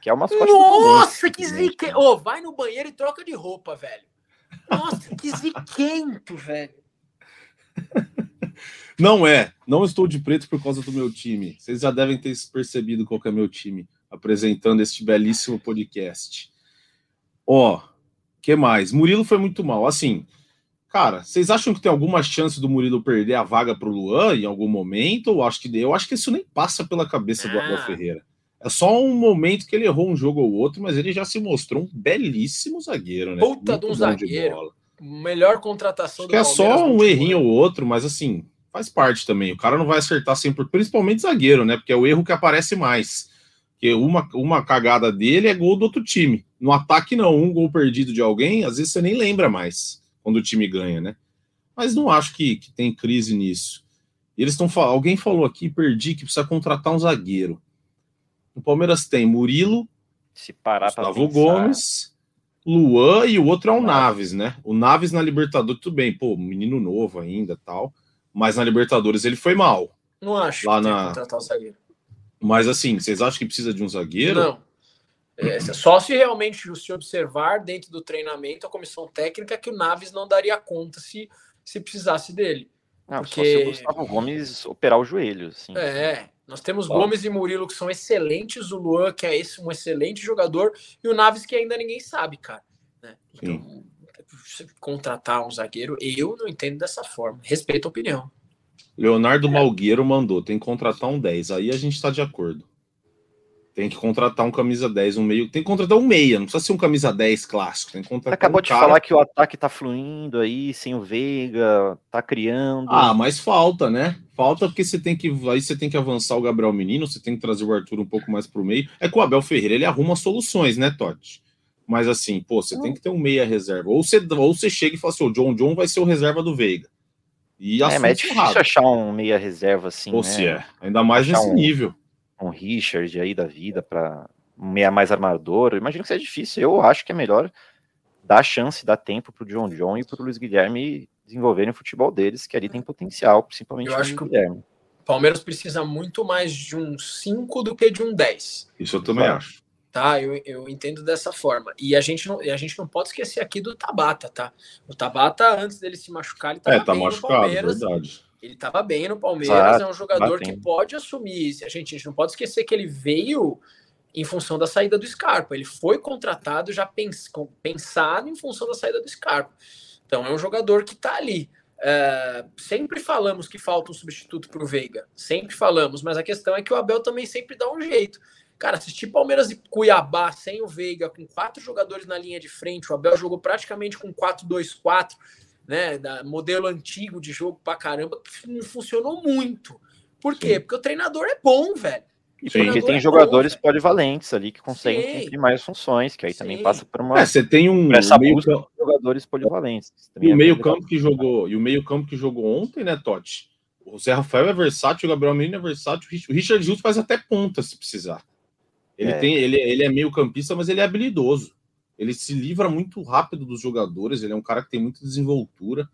Que é uma Nossa, que zique... Ô, oh, vai no banheiro e troca de roupa, velho. Nossa, que ziquento, velho. Não é. Não estou de preto por causa do meu time. Vocês já devem ter percebido qual é meu time apresentando este belíssimo podcast. Ó, oh, que mais? Murilo foi muito mal. Assim, cara, vocês acham que tem alguma chance do Murilo perder a vaga para o Luan em algum momento? Ou acho que eu acho que isso nem passa pela cabeça ah. do Abel Ferreira. É só um momento que ele errou um jogo ou outro, mas ele já se mostrou um belíssimo zagueiro, né? Puta Muito de um zagueiro. Melhor contratação Acho do que é só um errinho ou outro, mas assim, faz parte também. O cara não vai acertar sempre, principalmente zagueiro, né? Porque é o erro que aparece mais. Porque uma, uma cagada dele é gol do outro time. No ataque, não. Um gol perdido de alguém, às vezes você nem lembra mais quando o time ganha, né? Mas não acho que, que tem crise nisso. Eles estão Alguém falou aqui, perdi, que precisa contratar um zagueiro. O Palmeiras tem Murilo, se parar Gustavo Gomes, Luan e o outro é o Naves, né? O Naves na Libertadores, tudo bem, pô, menino novo ainda tal, mas na Libertadores ele foi mal. Não acho lá na... contratar um zagueiro. Mas assim, vocês acham que precisa de um zagueiro? Não. É, só se realmente se observar dentro do treinamento a comissão técnica que o Naves não daria conta se, se precisasse dele. Não, porque... só se o Gustavo Gomes operar o joelho. Assim. É, nós temos Gomes e Murilo que são excelentes, o Luan que é esse, um excelente jogador e o Naves que ainda ninguém sabe, cara. Né? Então, contratar um zagueiro, eu não entendo dessa forma. Respeito a opinião. Leonardo é. Malgueiro mandou, tem que contratar um 10. Aí a gente está de acordo. Tem que contratar um camisa 10, um meio. Tem que contratar um meia, não precisa ser um camisa 10 clássico. Tem que contratar acabou um de falar que o ataque tá fluindo aí, sem o Veiga, tá criando. Ah, mas falta, né? Falta porque você tem que. Aí você tem que avançar o Gabriel Menino, você tem que trazer o Arthur um pouco mais pro meio. É que o Abel Ferreira ele arruma soluções, né, Totti? Mas assim, pô, você tem que ter um meia reserva. Ou você, ou você chega e fala assim: o John John vai ser o reserva do Veiga. E é, mas é difícil errado. achar um meia reserva assim. Ou né? se é, ainda mais achar nesse um... nível um Richard aí da vida para um meia mais armador. Imagino que seja difícil. Eu acho que é melhor dar chance, dar tempo para o John John e para o Luiz Guilherme desenvolverem o futebol deles, que ali tem potencial, principalmente eu acho que Guilherme. O Palmeiras precisa muito mais de um 5 do que de um 10. Isso eu também acho. Tá, eu, eu entendo dessa forma. E a gente, não, a gente não pode esquecer aqui do Tabata, tá? O Tabata, antes dele se machucar, ele estava é, tá bem machucado, no Palmeiras. Verdade. Ele estava bem no Palmeiras, é um jogador batendo. que pode assumir. A gente, a gente não pode esquecer que ele veio em função da saída do Scarpa. Ele foi contratado já pens, pensado em função da saída do Scarpa. Então é um jogador que está ali. É, sempre falamos que falta um substituto para o Veiga, sempre falamos, mas a questão é que o Abel também sempre dá um jeito. Cara, assistir Palmeiras e Cuiabá sem o Veiga, com quatro jogadores na linha de frente, o Abel jogou praticamente com 4-2-4 né, da modelo antigo de jogo pra caramba, não funcionou muito. Por quê? Porque o treinador é bom, velho. E porque tem é jogadores bom, polivalentes ali que conseguem Sim. cumprir mais funções, que aí Sim. também passa por uma. É, você tem um essa meio campo... jogadores polivalentes. E o é meio campo que jogou, e o meio campo que jogou ontem, né, Totti? O Zé Rafael é versátil, o Gabriel Menino é versátil, o Richard Justo faz até ponta se precisar. Ele é. tem, ele, ele é meio campista, mas ele é habilidoso. Ele se livra muito rápido dos jogadores, ele é um cara que tem muita desenvoltura.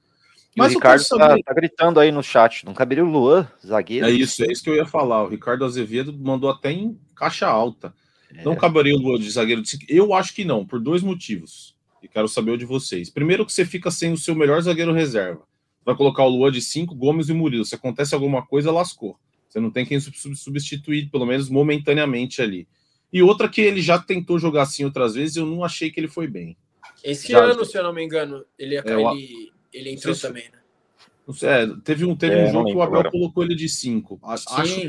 Mas o Ricardo tá, tá, gritando aí no chat, não caberia o Luan, zagueiro? É isso, é isso que eu ia falar. O Ricardo Azevedo mandou até em caixa alta. É. Não caberia o Luan de zagueiro de Eu acho que não, por dois motivos. E quero saber o de vocês. Primeiro que você fica sem o seu melhor zagueiro reserva. Vai colocar o Luan de 5, Gomes e Murilo. Se acontece alguma coisa, lascou. Você não tem quem substituir, pelo menos momentaneamente ali. E outra que ele já tentou jogar assim outras vezes, eu não achei que ele foi bem. Esse já, ano, se eu não me engano, ele, é, ele, ele entrou também, né? É, teve um, teve é, um jogo que o Abel colocou ele de 5. Acho,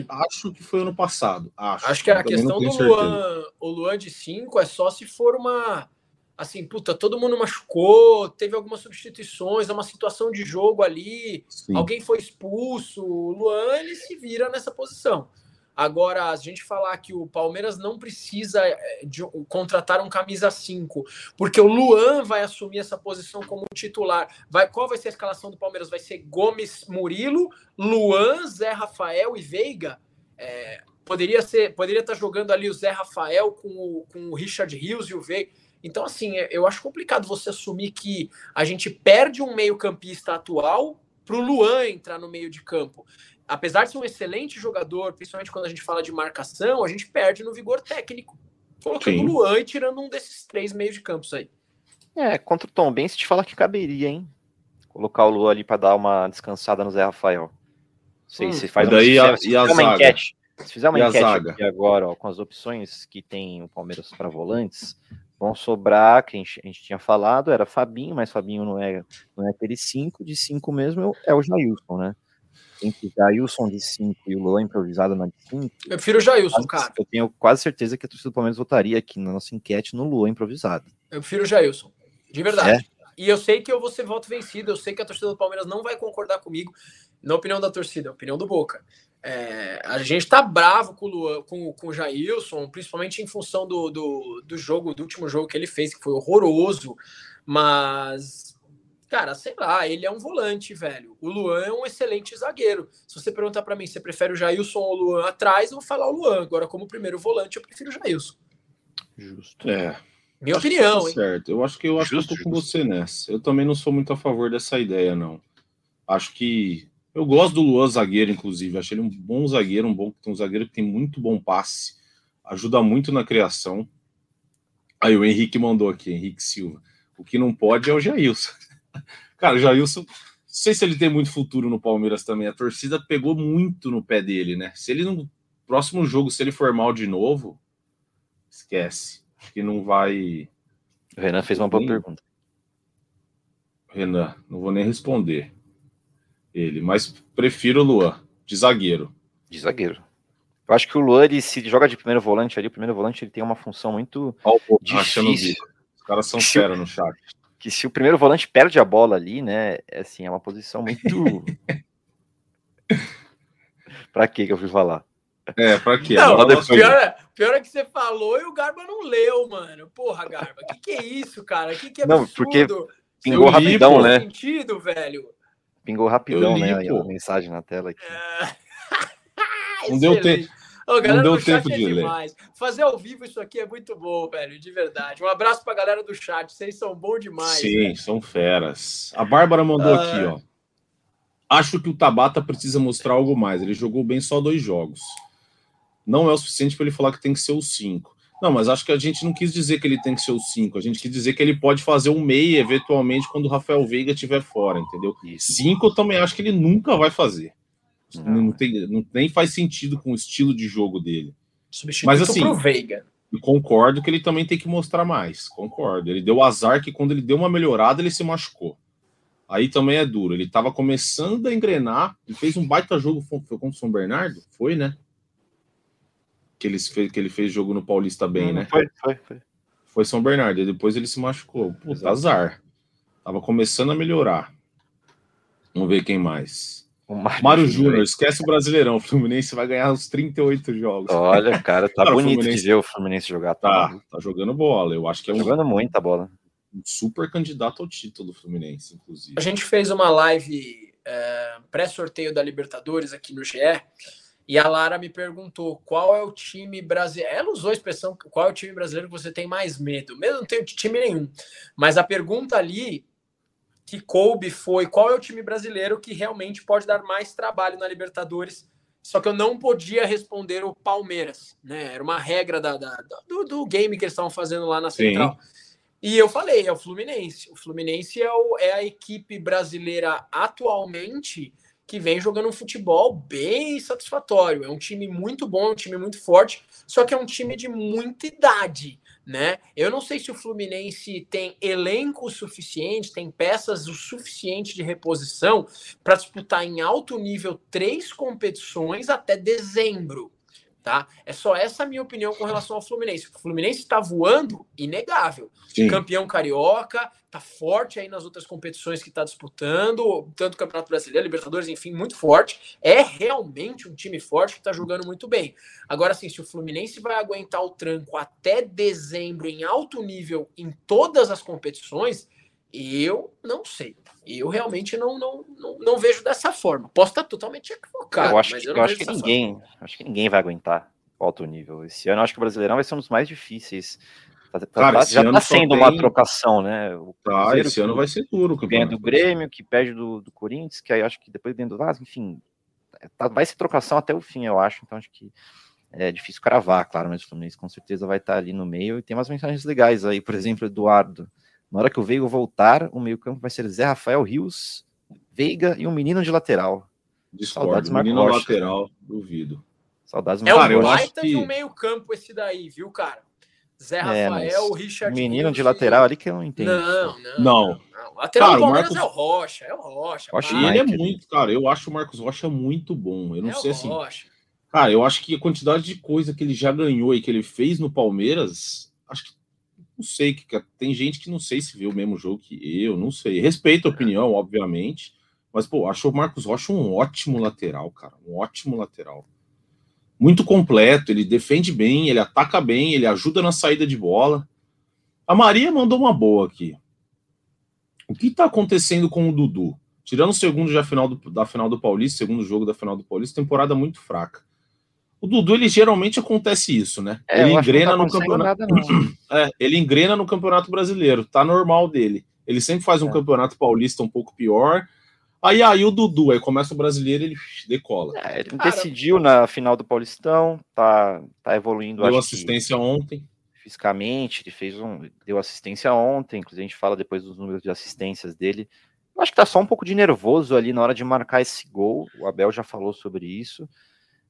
acho que foi ano passado. Acho, acho que a questão do Luan, o Luan de 5 é só se for uma. Assim, puta, todo mundo machucou, teve algumas substituições, é uma situação de jogo ali, Sim. alguém foi expulso. O Luan, ele se vira nessa posição. Agora, a gente falar que o Palmeiras não precisa eh, de contratar um camisa 5, porque o Luan vai assumir essa posição como titular. Vai, qual vai ser a escalação do Palmeiras? Vai ser Gomes, Murilo, Luan, Zé Rafael e Veiga? É, poderia ser, poderia estar jogando ali o Zé Rafael com o, com o Richard Rios e o Veiga. Então, assim, é, eu acho complicado você assumir que a gente perde um meio-campista atual para o Luan entrar no meio de campo apesar de ser um excelente jogador, principalmente quando a gente fala de marcação, a gente perde no vigor técnico. Colocando Sim. o Luan e tirando um desses três meios de campos aí. É, contra o Tom bem se te falar que caberia, hein? Colocar o Luan ali para dar uma descansada no Zé Rafael. Sei, hum. se faz daí uma, a, se, e a uma enquete. Se fizer uma e enquete aqui agora, ó, com as opções que tem o Palmeiras para volantes, vão sobrar, que a gente, a tinha falado, era Fabinho, mas Fabinho não é, não é aquele 5, de 5 mesmo é o Jailson, né? entre Jailson de 5 e o Luan improvisado na de 5. Eu prefiro o Jailson, cara. Eu tenho quase certeza que a torcida do Palmeiras votaria aqui na nossa enquete no Luan improvisado. Eu prefiro o Jailson, de verdade. É? E eu sei que eu vou ser voto vencido, eu sei que a torcida do Palmeiras não vai concordar comigo, na opinião da torcida, opinião do Boca. É, a gente tá bravo com o, Luan, com, com o Jailson, principalmente em função do, do, do jogo, do último jogo que ele fez, que foi horroroso, mas Cara, sei lá, ele é um volante, velho. O Luan é um excelente zagueiro. Se você perguntar para mim, você prefere o Jailson ou o Luan atrás, eu vou falar o Luan. Agora, como primeiro volante, eu prefiro o Jailson. Justo. É. Minha acho opinião, tá hein? Certo. Eu acho que eu acho justo, que eu tô com você nessa. Eu também não sou muito a favor dessa ideia, não. Acho que eu gosto do Luan zagueiro, inclusive. Acho ele um bom zagueiro, um bom um zagueiro que tem muito bom passe, ajuda muito na criação. Aí o Henrique mandou aqui, Henrique Silva. O que não pode é o Jailson. Cara, o Jailson, não sei se ele tem muito futuro no Palmeiras também. A torcida pegou muito no pé dele, né? Se ele no próximo jogo, se ele for mal de novo, esquece. Acho que não vai. O Renan fez uma boa pergunta. Renan, não vou nem responder ele, mas prefiro o Luan, de zagueiro. De zagueiro. Eu acho que o Luan, ele se joga de primeiro volante ali, o primeiro volante ele tem uma função muito oh, difícil. Os caras são fera no chat que se o primeiro volante perde a bola ali, né, é assim, é uma posição muito Pra que que eu fui falar? É, pra quê? Não, o pior, é, pior é que você falou e o Garba não leu, mano. Porra, Garba, que que é isso, cara? Que que é Não, porque pingou rapidão, né? sentido, velho. Pingou rapidão, né, a mensagem na tela aqui. É... não deu tempo. Ô, galera não deu tempo é de ler. Demais. Fazer ao vivo isso aqui é muito bom, velho, de verdade. Um abraço pra galera do chat, vocês são bons demais. Sim, velho. são feras. A Bárbara mandou ah. aqui, ó. Acho que o Tabata precisa mostrar algo mais. Ele jogou bem só dois jogos. Não é o suficiente para ele falar que tem que ser o 5. Não, mas acho que a gente não quis dizer que ele tem que ser o 5. A gente quis dizer que ele pode fazer um meia, eventualmente, quando o Rafael Veiga estiver fora, entendeu? 5 eu também acho que ele nunca vai fazer. Não, não, tem, não nem faz sentido com o estilo de jogo dele. Mas assim, pro Veiga. concordo que ele também tem que mostrar mais. Concordo. Ele deu azar que quando ele deu uma melhorada, ele se machucou. Aí também é duro. Ele estava começando a engrenar. Ele fez um baita jogo. Foi contra o São Bernardo? Foi, né? Que ele fez, que ele fez jogo no Paulista bem, não, né? Foi, foi, foi. Foi São Bernardo. E depois ele se machucou. Puta, azar. Tava começando a melhorar. Vamos ver quem mais. O Mário, Júnior, esquece o Brasileirão. O Fluminense vai ganhar uns 38 jogos. Olha, cara, tá cara, bonito Fluminense... de ver o Fluminense jogar. Tá, tá, tá jogando bola. Eu acho que é um. Jogando muita bola. Um super candidato ao título do Fluminense, inclusive. A gente fez uma live é, pré-sorteio da Libertadores aqui no GE. E a Lara me perguntou qual é o time brasileiro. Ela usou a expressão qual é o time brasileiro que você tem mais medo. Mesmo não tenho time nenhum. Mas a pergunta ali que coube foi qual é o time brasileiro que realmente pode dar mais trabalho na Libertadores. Só que eu não podia responder o Palmeiras, né? Era uma regra da, da do, do, game que eles estavam fazendo lá na Central. Sim. E eu falei, é o Fluminense. O Fluminense é, o, é a equipe brasileira atualmente que vem jogando um futebol bem satisfatório. É um time muito bom, um time muito forte, só que é um time de muita idade né? Eu não sei se o Fluminense tem elenco suficiente, tem peças o suficiente de reposição para disputar em alto nível três competições até dezembro tá? É só essa minha opinião com relação ao Fluminense. O Fluminense está voando, inegável. Sim. Campeão carioca, tá forte aí nas outras competições que está disputando, tanto o Campeonato Brasileiro, Libertadores, enfim, muito forte. É realmente um time forte que está jogando muito bem. Agora, assim, se o Fluminense vai aguentar o tranco até dezembro em alto nível em todas as competições, eu não sei. Eu realmente não, não, não, não vejo dessa forma. Posso estar totalmente equivocado. Eu acho, que, eu eu acho que ninguém, forma. acho que ninguém vai aguentar o alto nível. Esse ano, acho que o Brasileirão vai ser um dos mais difíceis. Tá, tá, Cara, tá, já está sendo tem... uma trocação, né? O ah, esse ano vai ser duro. Que ganha do Grêmio, que perde do, do Corinthians, que aí acho que depois ganha do Vasco, enfim. Tá, vai ser trocação até o fim, eu acho. Então acho que é difícil cravar, claro, mas o Fluminense com certeza vai estar ali no meio. E tem umas mensagens legais aí, por exemplo, Eduardo. Na hora que o Veiga voltar, o meio-campo vai ser Zé Rafael Rios, Veiga e um menino de lateral. Discordo, Saudades menino Rocha. lateral, duvido. Saudades É o baita que... de um meio-campo esse daí, viu, cara? Zé é, Rafael, é, Richard. Menino de lateral ali que eu não entendo. Não, não. Não. não. Lateral cara, do Palmeiras Marcos... é o Rocha, é o Rocha. Rocha ele é muito, cara. Eu acho o Marcos Rocha muito bom. Eu não é sei assim. Rocha. Cara, eu acho que a quantidade de coisa que ele já ganhou e que ele fez no Palmeiras, acho que não sei, que tem gente que não sei se viu o mesmo jogo que eu, não sei. Respeito a opinião, obviamente, mas pô, acho o Marcos Rocha um ótimo lateral, cara, um ótimo lateral. Muito completo, ele defende bem, ele ataca bem, ele ajuda na saída de bola. A Maria mandou uma boa aqui. O que está acontecendo com o Dudu? Tirando o segundo já final do, da final do Paulista, segundo jogo da final do Paulista, temporada muito fraca. O Dudu, ele geralmente acontece isso, né? É, ele engrena tá no campeonato. Nada, é, ele engrena no campeonato brasileiro, tá normal dele. Ele sempre faz um é. campeonato paulista um pouco pior. Aí aí o Dudu, aí começa o brasileiro, ele decola. É, ele Cara, decidiu na final do Paulistão, tá, tá evoluindo. Deu assistência ontem. Fisicamente, ele fez um. Deu assistência ontem, inclusive a gente fala depois dos números de assistências dele. Eu acho que tá só um pouco de nervoso ali na hora de marcar esse gol. O Abel já falou sobre isso.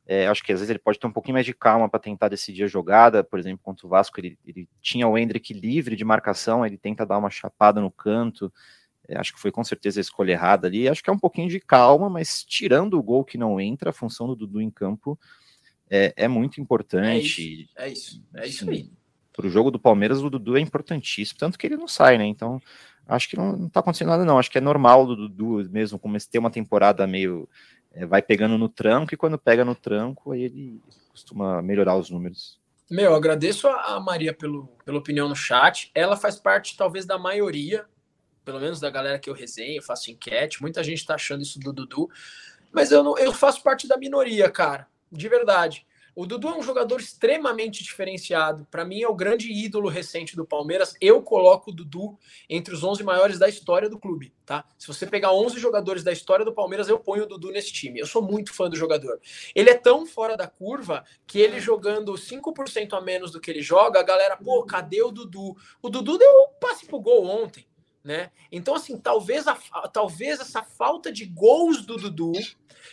É, acho que às vezes ele pode ter um pouquinho mais de calma para tentar decidir a jogada. Por exemplo, contra o Vasco, ele, ele tinha o Hendrick livre de marcação, ele tenta dar uma chapada no canto. É, acho que foi com certeza a escolha errada ali. Acho que é um pouquinho de calma, mas tirando o gol que não entra, a função do Dudu em campo é, é muito importante. É isso, é isso, é isso aí. Para o jogo do Palmeiras, o Dudu é importantíssimo, tanto que ele não sai, né? Então, acho que não, está acontecendo nada, não. Acho que é normal do Dudu mesmo, como ter uma temporada meio é, vai pegando no tranco e quando pega no tranco, aí ele costuma melhorar os números. Meu, agradeço a Maria pelo, pela opinião no chat. Ela faz parte, talvez, da maioria, pelo menos da galera que eu resenho, faço enquete. Muita gente está achando isso do Dudu, mas eu, não, eu faço parte da minoria, cara, de verdade. O Dudu é um jogador extremamente diferenciado. Para mim, é o grande ídolo recente do Palmeiras. Eu coloco o Dudu entre os 11 maiores da história do clube, tá? Se você pegar 11 jogadores da história do Palmeiras, eu ponho o Dudu nesse time. Eu sou muito fã do jogador. Ele é tão fora da curva que ele jogando 5% a menos do que ele joga, a galera, pô, cadê o Dudu? O Dudu deu um passe pro gol ontem. Né? Então, assim, talvez, a, talvez essa falta de gols do Dudu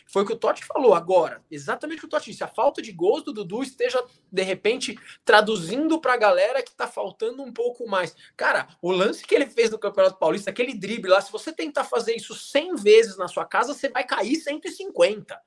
foi o que o Totti falou agora. Exatamente o que o Totti disse. A falta de gols do Dudu esteja, de repente, traduzindo para a galera que está faltando um pouco mais. Cara, o lance que ele fez no Campeonato Paulista, aquele drible lá, se você tentar fazer isso 100 vezes na sua casa, você vai cair 150.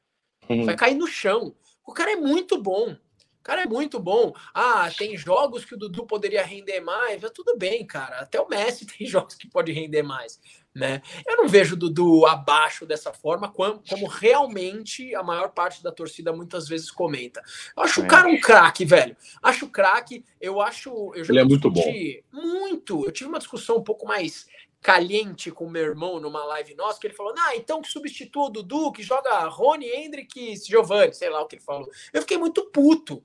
Uhum. Vai cair no chão. O cara é muito bom. Cara é muito bom. Ah, tem jogos que o Dudu poderia render mais. Mas tudo bem, cara. Até o Messi tem jogos que pode render mais. Né? Eu não vejo o Dudu abaixo dessa forma, como, como realmente a maior parte da torcida muitas vezes comenta. Eu acho o cara um craque, velho. Acho craque. Eu acho. Eu Ele é muito bom. Muito. Eu tive uma discussão um pouco mais caliente com meu irmão numa live nossa, que ele falou: Ah, então que substitua o Dudu, que joga Rony, Hendrick, Giovanni, sei lá o que ele falou. Eu fiquei muito puto.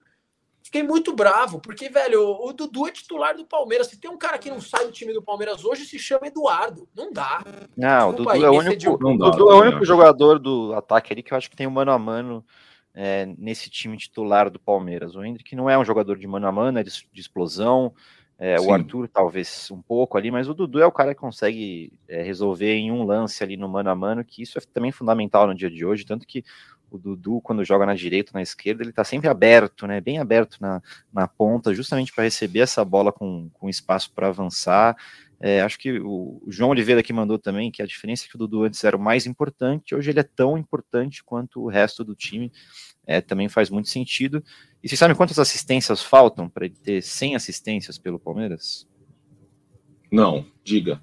Fiquei muito bravo, porque, velho, o, Dudu é titular do Palmeiras. Se tem um cara que não sai do time do Palmeiras hoje, se chama Eduardo. Não dá. Não, o Dudu, aí, é, o único, não dá, Dudu é o único jogador do ataque ali que eu acho que tem o um mano a mano é, nesse time titular do Palmeiras. O Hendrick não é um jogador de mano a mano, é de, de explosão. É, o Arthur, talvez um pouco ali, mas o Dudu é o cara que consegue é, resolver em um lance ali no mano a mano, que isso é também fundamental no dia de hoje. Tanto que o Dudu, quando joga na direita ou na esquerda, ele está sempre aberto, né? Bem aberto na, na ponta, justamente para receber essa bola com, com espaço para avançar. É, acho que o, o, João Oliveira que mandou também que a diferença é que o Dudu antes era o mais importante, hoje ele é tão importante quanto o resto do time. É, também faz muito sentido. E vocês sabem quantas assistências faltam para ele ter 100 assistências pelo Palmeiras? Não, diga.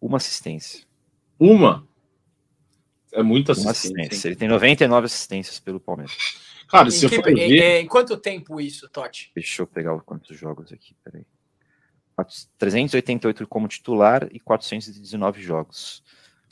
Uma assistência. Uma? É muita assistência. assistência. Ele tem 99 assistências pelo Palmeiras. Cara, se em, que, for ver... em, em quanto tempo isso, Totti? Deixa eu pegar quantos jogos aqui, peraí. 388 como titular e 419 jogos.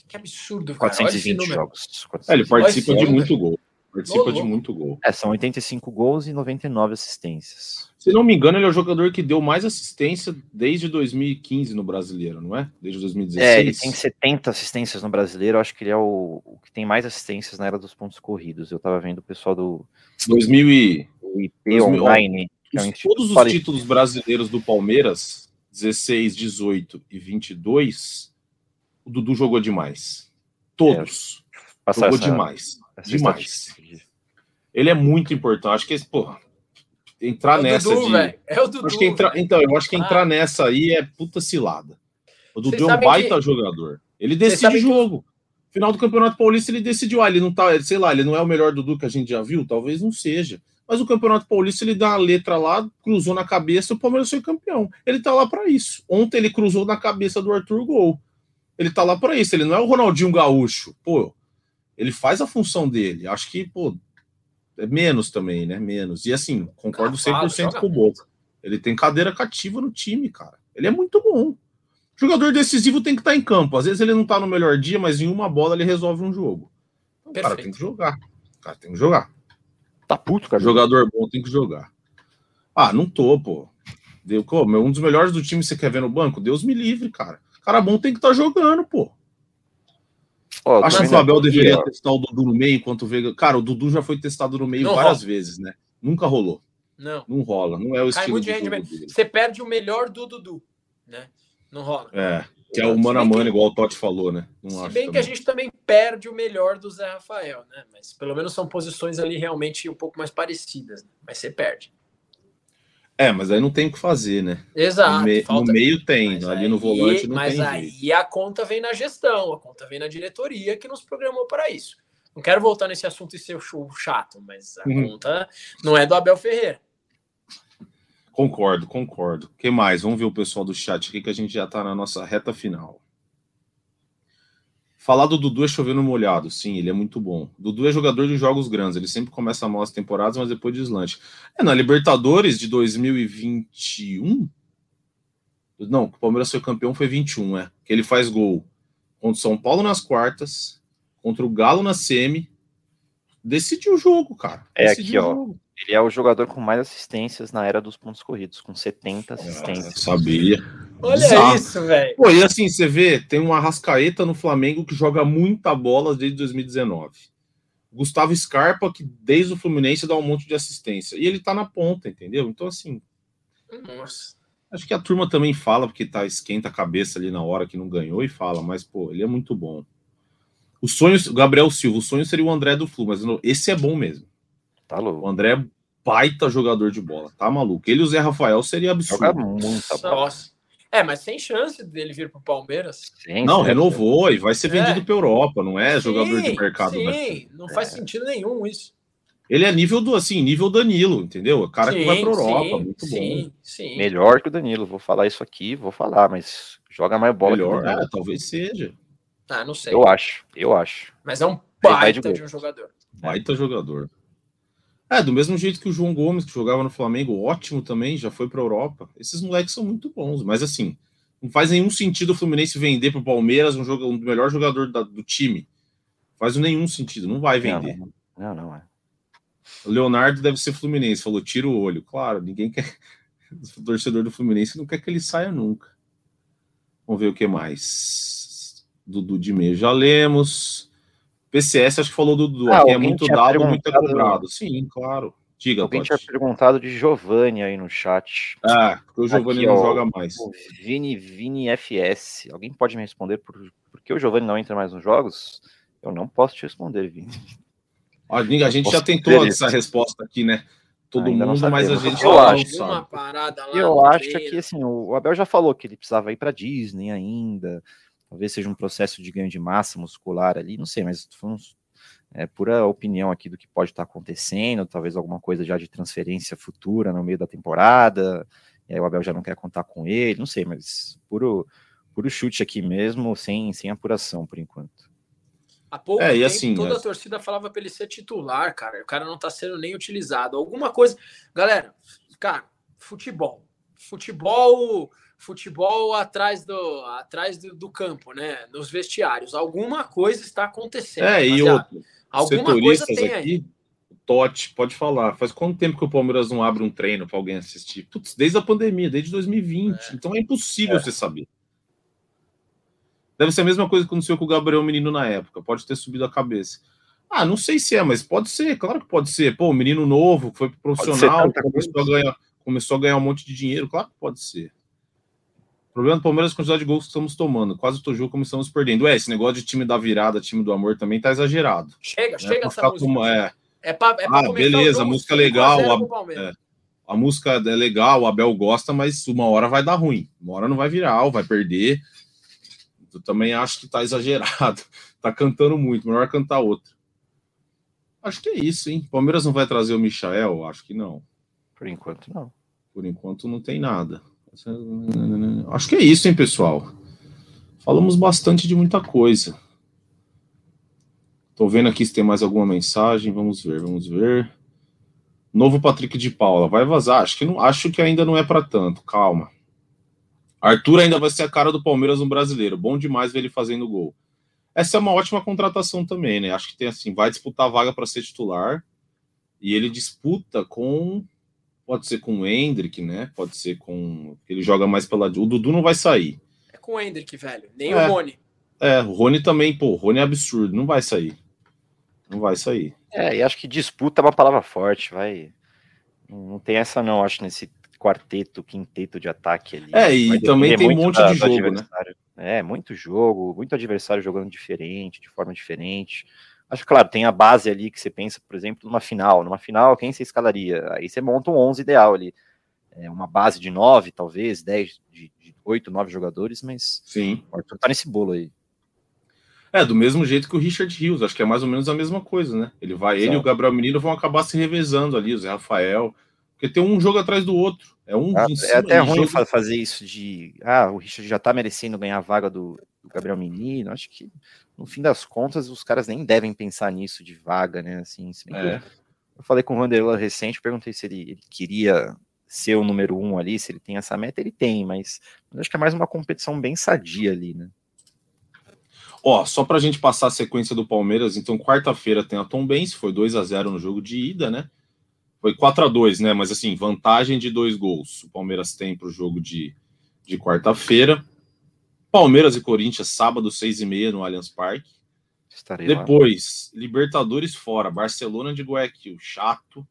Que absurdo, cara. 420 jogos. 420. É, ele participa de muito gol. Participa de muito gol. É, são 85 gols e 99 assistências. Se não me engano, ele é o jogador que deu mais assistência desde 2015 no Brasileiro, não é? Desde 2016. É, ele tem 70 assistências no Brasileiro. Acho que ele é o, o que tem mais assistências na era dos pontos corridos. Eu tava vendo o pessoal do 2000 e... o IP 2000, Online. Ó, é um todos os títulos brasileiros do Palmeiras, 16, 18 e 22, o Dudu jogou demais. Todos. É, jogou essa... demais demais. Ele é muito importante. Acho que esse, porra, entrar é nessa Dudu, de. É o Dudu. Acho que entrar, então, eu acho que entrar ah. nessa aí é puta cilada. O Dudu é um baita que... jogador. Ele decide jogo. Que... Final do Campeonato Paulista, ele decidiu. Ah, ele não tá, sei lá, ele não é o melhor Dudu que a gente já viu, talvez não seja. Mas o Campeonato Paulista, ele dá uma letra lá, cruzou na cabeça, o Palmeiras foi campeão. Ele tá lá para isso. Ontem ele cruzou na cabeça do Arthur Gol. Ele tá lá para isso. Ele não é o Ronaldinho Gaúcho. Pô, ele faz a função dele. Acho que, pô, é menos também, né? Menos. E assim, concordo 100% com o Boca. Ele tem cadeira cativa no time, cara. Ele é muito bom. Jogador decisivo tem que estar tá em campo. Às vezes ele não tá no melhor dia, mas em uma bola ele resolve um jogo. O cara tem que jogar. O cara tem que jogar. Tá puto, cara. Jogador bom tem que jogar. Ah, não tô, pô. Deu, um dos melhores do time você quer ver no banco? Deus me livre, cara. Cara bom tem que estar tá jogando, pô. Ó, Acho que o Abel deveria ó. testar o Dudu no meio enquanto o Veiga. Cara, o Dudu já foi testado no meio não várias rola. vezes, né? Nunca rolou. Não. Não rola. Não é o Cai estilo de Você perde o melhor do Dudu, né? Não rola. É. Que é o mano a mano, igual o Totti falou, né? Não Se bem também. que a gente também perde o melhor do Zé Rafael, né? Mas pelo menos são posições ali realmente um pouco mais parecidas, né? mas você perde. É, mas aí não tem o que fazer, né? Exato. No, me... falta... no meio tem, mas ali aí, no volante não mas tem. Mas aí jeito. a conta vem na gestão, a conta vem na diretoria que nos programou para isso. Não quero voltar nesse assunto e ser chato, mas a uhum. conta não é do Abel Ferreira. Concordo, concordo. O que mais? Vamos ver o pessoal do chat aqui que a gente já está na nossa reta final. Falar do Dudu é chover no molhado. Sim, ele é muito bom. Dudu é jogador de jogos grandes. Ele sempre começa mal as temporadas, mas depois deslanche. É, na Libertadores de 2021. Não, o Palmeiras foi campeão foi 21, é. Que ele faz gol contra o São Paulo nas quartas, contra o Galo na semi. Decidiu o jogo, cara. É aqui, ó. Ele é o jogador com mais assistências na era dos pontos corridos, com 70 assistências. É, sabia. Olha Exato. isso, velho. Pô, e assim, você vê, tem um Arrascaeta no Flamengo que joga muita bola desde 2019. Gustavo Scarpa, que desde o Fluminense dá um monte de assistência. E ele tá na ponta, entendeu? Então, assim. Nossa. Acho que a turma também fala, porque tá esquenta a cabeça ali na hora que não ganhou e fala, mas, pô, ele é muito bom. O sonho, Gabriel Silva, o sonho seria o André do Flu, mas esse é bom mesmo. Tá louco. O André é baita jogador de bola, tá maluco. Ele e o Zé Rafael seria absurdo. Joga muita bola. Nossa. É, mas sem chance dele vir para o Palmeiras. Sim, não, renovou e vai ser vendido é. para Europa, não é sim, jogador de mercado. Sim, não faz é. sentido nenhum isso. Ele é nível do assim, nível Danilo, entendeu? O cara sim, que vai para Europa, sim, muito sim, bom. Sim. Melhor que o Danilo, vou falar isso aqui, vou falar, mas joga mais bola. Melhor, é, talvez seja. Ah, não sei. Eu acho, eu acho. Mas é um baita de um jogador. Baita jogador. É, do mesmo jeito que o João Gomes, que jogava no Flamengo, ótimo também, já foi para Europa. Esses moleques são muito bons, mas assim, não faz nenhum sentido o Fluminense vender para o Palmeiras um, jogo, um melhor jogador da, do time. Faz nenhum sentido, não vai vender. Não, não, não é. O Leonardo deve ser Fluminense, falou, tira o olho. Claro, ninguém quer. O torcedor do Fluminense não quer que ele saia nunca. Vamos ver o que mais. Dudu de meio já lemos. PCS, acho que falou do Dudu. Ah, é muito dado, muito cobrado. Sim, claro. Diga, Alguém tinha perguntado de Giovanni aí no chat. Ah, porque o Giovanni não ó, joga mais. Vini, Vini FS. Alguém pode me responder por, por que o Giovanni não entra mais nos jogos? Eu não posso te responder, Vini. A gente já tentou essa resposta aqui, né? Todo Ainda mundo, mas a gente eu acho, uma parada lá Eu acho que assim, o Abel já falou que ele precisava ir para Disney ainda. Talvez seja um processo de ganho de massa muscular ali, não sei, mas foi é, pura opinião aqui do que pode estar acontecendo, talvez alguma coisa já de transferência futura no meio da temporada, e aí o Abel já não quer contar com ele, não sei, mas puro, puro chute aqui mesmo, sem, sem apuração por enquanto. Há pouco é, tempo, assim, toda a torcida falava para ele ser titular, cara. O cara não tá sendo nem utilizado. Alguma coisa. Galera, cara, futebol. Futebol. Futebol atrás do, atrás do, do campo, né? Nos vestiários. Alguma coisa está acontecendo. É, e outro. Alguma coisa tem aqui, aí. Totti, pode falar. Faz quanto tempo que o Palmeiras não abre um treino para alguém assistir? Putz, desde a pandemia, desde 2020. É. Então é impossível é. você saber. Deve ser a mesma coisa que aconteceu com o Gabriel Menino na época. Pode ter subido a cabeça. Ah, não sei se é, mas pode ser, claro que pode ser. Pô, menino novo, foi profissional, começou a, ganhar, começou a ganhar um monte de dinheiro, claro que pode ser. O problema do Palmeiras é a quantidade de gols que estamos tomando. Quase todo jogo começamos perdendo. É, esse negócio de time da virada, time do amor também tá exagerado. Chega, né? chega essa música. Como, é, é pra, é pra ah, beleza, a música é legal. A, é, a música é legal, o Abel gosta, mas uma hora vai dar ruim. Uma hora não vai virar, vai perder. Eu também acho que tá exagerado. Tá cantando muito, melhor cantar outra. Acho que é isso, hein? Palmeiras não vai trazer o Michael? Acho que não. Por enquanto, não. Por enquanto, não tem nada. Acho que é isso, hein, pessoal? Falamos bastante de muita coisa. Tô vendo aqui se tem mais alguma mensagem. Vamos ver, vamos ver. Novo Patrick de Paula. Vai vazar? Acho que, não, acho que ainda não é para tanto. Calma. Arthur ainda vai ser a cara do Palmeiras no brasileiro. Bom demais ver ele fazendo gol. Essa é uma ótima contratação também, né? Acho que tem assim, vai disputar a vaga para ser titular. E ele disputa com. Pode ser com o Hendrick, né? Pode ser com. Ele joga mais pela. O Dudu não vai sair. É com o Hendrick, velho. Nem é. o Rony. É, o Rony também, pô, o Rony é absurdo, não vai sair. Não vai sair. É, e acho que disputa é uma palavra forte, vai. Não tem essa, não, acho, nesse quarteto, quinteto de ataque ali. É, e também tem um monte da, de jogo, né? É, muito jogo, muito adversário jogando diferente, de forma diferente. Acho claro, tem a base ali que você pensa, por exemplo, numa final. Numa final, quem você escalaria? Aí você monta um 11 ideal ali. É uma base de 9, talvez, 10, de, de 8, 9 jogadores, mas Sim. o Arthur tá nesse bolo aí. É, do mesmo jeito que o Richard Rios, acho que é mais ou menos a mesma coisa, né? Ele vai, Exato. ele e o Gabriel Menino vão acabar se revezando ali, o Zé Rafael. Porque tem um jogo atrás do outro. É um ah, É até ruim jogo... fazer isso de. Ah, o Richard já tá merecendo ganhar a vaga do, do, Gabriel Menino. Acho que, no fim das contas, os caras nem devem pensar nisso de vaga, né? Assim, é. Eu falei com o Vanderlan recente, perguntei se ele, ele, queria ser o número um ali, se ele tem essa meta, ele tem, mas, mas acho que é mais uma competição bem sadia ali, né? Ó, só pra gente passar a sequência do Palmeiras, então quarta-feira tem a Tom Benz, foi 2 a 0 no jogo de ida, né? Foi 4 a 2 né? Mas assim, vantagem de dois gols. O Palmeiras tem para o jogo de, de quarta-feira. Palmeiras e Corinthians, sábado, 6 e meia no Allianz Parque. Estarei Depois, lá. Libertadores fora, Barcelona de Guayaquil, chato.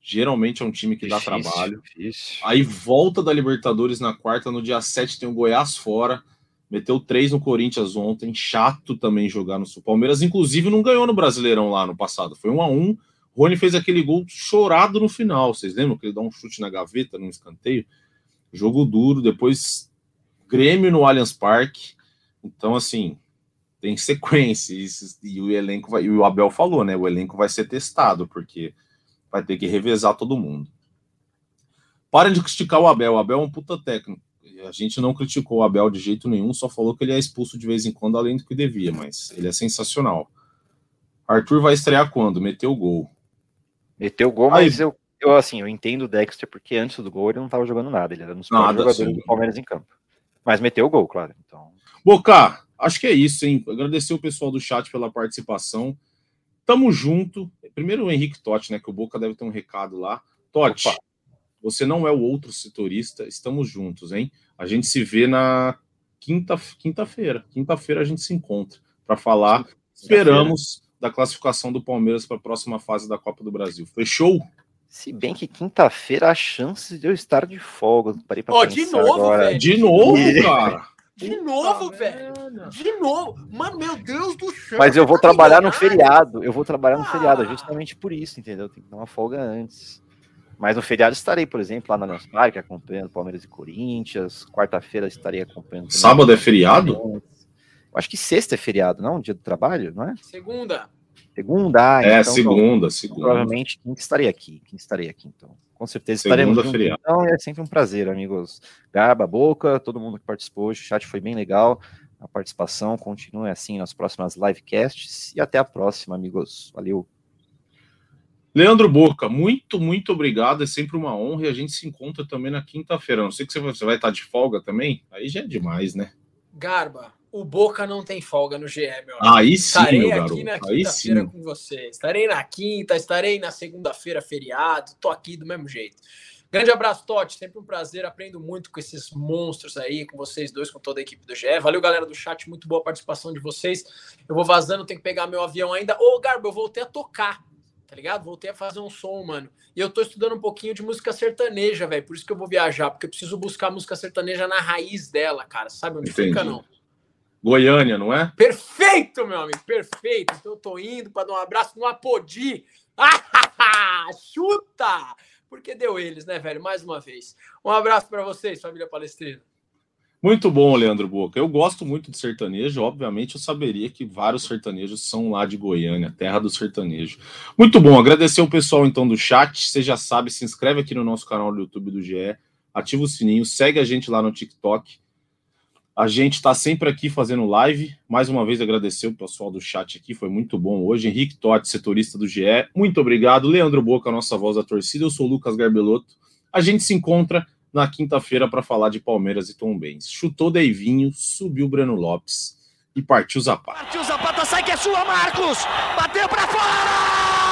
Geralmente é um time que difícil, dá trabalho. Difícil. Aí volta da Libertadores na quarta, no dia 7 tem o Goiás fora. Meteu três no Corinthians ontem, chato também jogar no Sul. Palmeiras, inclusive, não ganhou no Brasileirão lá no passado. Foi um a um Rony fez aquele gol chorado no final. Vocês lembram que ele dá um chute na gaveta, num escanteio? Jogo duro. Depois, Grêmio no Allianz Parque. Então, assim, tem sequência. E, o elenco vai, e o Abel falou, né? O elenco vai ser testado, porque vai ter que revezar todo mundo. Parem de criticar o Abel. O Abel é um puta técnico. A gente não criticou o Abel de jeito nenhum, só falou que ele é expulso de vez em quando, além do que devia, mas ele é sensacional. Arthur vai estrear quando? Meteu o gol. Meteu o gol, Aí, mas eu, eu assim, eu entendo o Dexter, porque antes do gol ele não estava jogando nada, ele era um dos jogadores sim. do Palmeiras em campo. Mas meteu o gol, claro. Então... Boca, acho que é isso, hein? Agradecer o pessoal do chat pela participação. Tamo junto. Primeiro o Henrique Totti, né? Que o Boca deve ter um recado lá. Totti, Opa. você não é o outro setorista, estamos juntos, hein? A gente se vê na quinta, quinta-feira. Quinta-feira a gente se encontra para falar. Esperamos da classificação do Palmeiras para a próxima fase da Copa do Brasil. Fechou? Se bem que quinta-feira há chances de eu estar de folga. Parei pra oh, de novo, agora. velho. De novo, cara. De novo, velho. De novo. Mano, meu Deus do céu. Mas eu vou tá trabalhar no feriado. Eu vou trabalhar no ah. feriado, justamente por isso, entendeu? Tem que dar uma folga antes. Mas no feriado estarei, por exemplo, lá na Allianz Parque, acompanhando Palmeiras e Corinthians. Quarta-feira estarei acompanhando. Sábado é feriado? Acho que sexta é feriado, não? Dia do trabalho, não é? Segunda. Segunda, ah, é, então, segunda, segunda. Provavelmente quem estarei aqui, quem estarei aqui, então. Com certeza estaremos juntos. Então é sempre um prazer, amigos. Garba, Boca, todo mundo que participou hoje, o chat foi bem legal. A participação continue assim nas próximas livecasts e até a próxima, amigos. Valeu. Leandro Boca, muito, muito obrigado. É sempre uma honra e a gente se encontra também na quinta-feira. Não sei que você vai estar de folga também. Aí já é demais, né? Garba, o Boca não tem folga no GE, meu amigo. Aí sim, estarei meu aqui na quinta-feira com você. Estarei na quinta, estarei na segunda-feira, feriado. Tô aqui do mesmo jeito. Grande abraço, Totti. Sempre um prazer. Aprendo muito com esses monstros aí, com vocês dois, com toda a equipe do GE. Valeu, galera do chat. Muito boa a participação de vocês. Eu vou vazando, tenho que pegar meu avião ainda. Ô, Garbo, eu voltei a tocar, tá ligado? Voltei a fazer um som, mano. E eu tô estudando um pouquinho de música sertaneja, velho. Por isso que eu vou viajar, porque eu preciso buscar música sertaneja na raiz dela, cara. Sabe onde Entendi. fica, não? Goiânia, não é? Perfeito, meu amigo, perfeito. Então eu tô indo para dar um abraço no Apodi. Chuta! Porque deu eles, né, velho? Mais uma vez. Um abraço para vocês, família palestrina. Muito bom, Leandro Boca. Eu gosto muito de sertanejo. Obviamente, eu saberia que vários sertanejos são lá de Goiânia, terra do sertanejo. Muito bom. Agradecer o pessoal, então, do chat. Você já sabe, se inscreve aqui no nosso canal do YouTube do GE, ativa o sininho, segue a gente lá no TikTok a gente está sempre aqui fazendo live. Mais uma vez agradecer o pessoal do chat aqui, foi muito bom hoje. Henrique Totti, setorista do GE, muito obrigado. Leandro Boca, nossa voz da torcida. Eu sou o Lucas Garbelotto. A gente se encontra na quinta-feira para falar de Palmeiras e Tom Benz. Chutou Deivinho, subiu Breno Lopes e partiu Zapata. Partiu Zapata, sai que é sua, Marcos! Bateu para fora!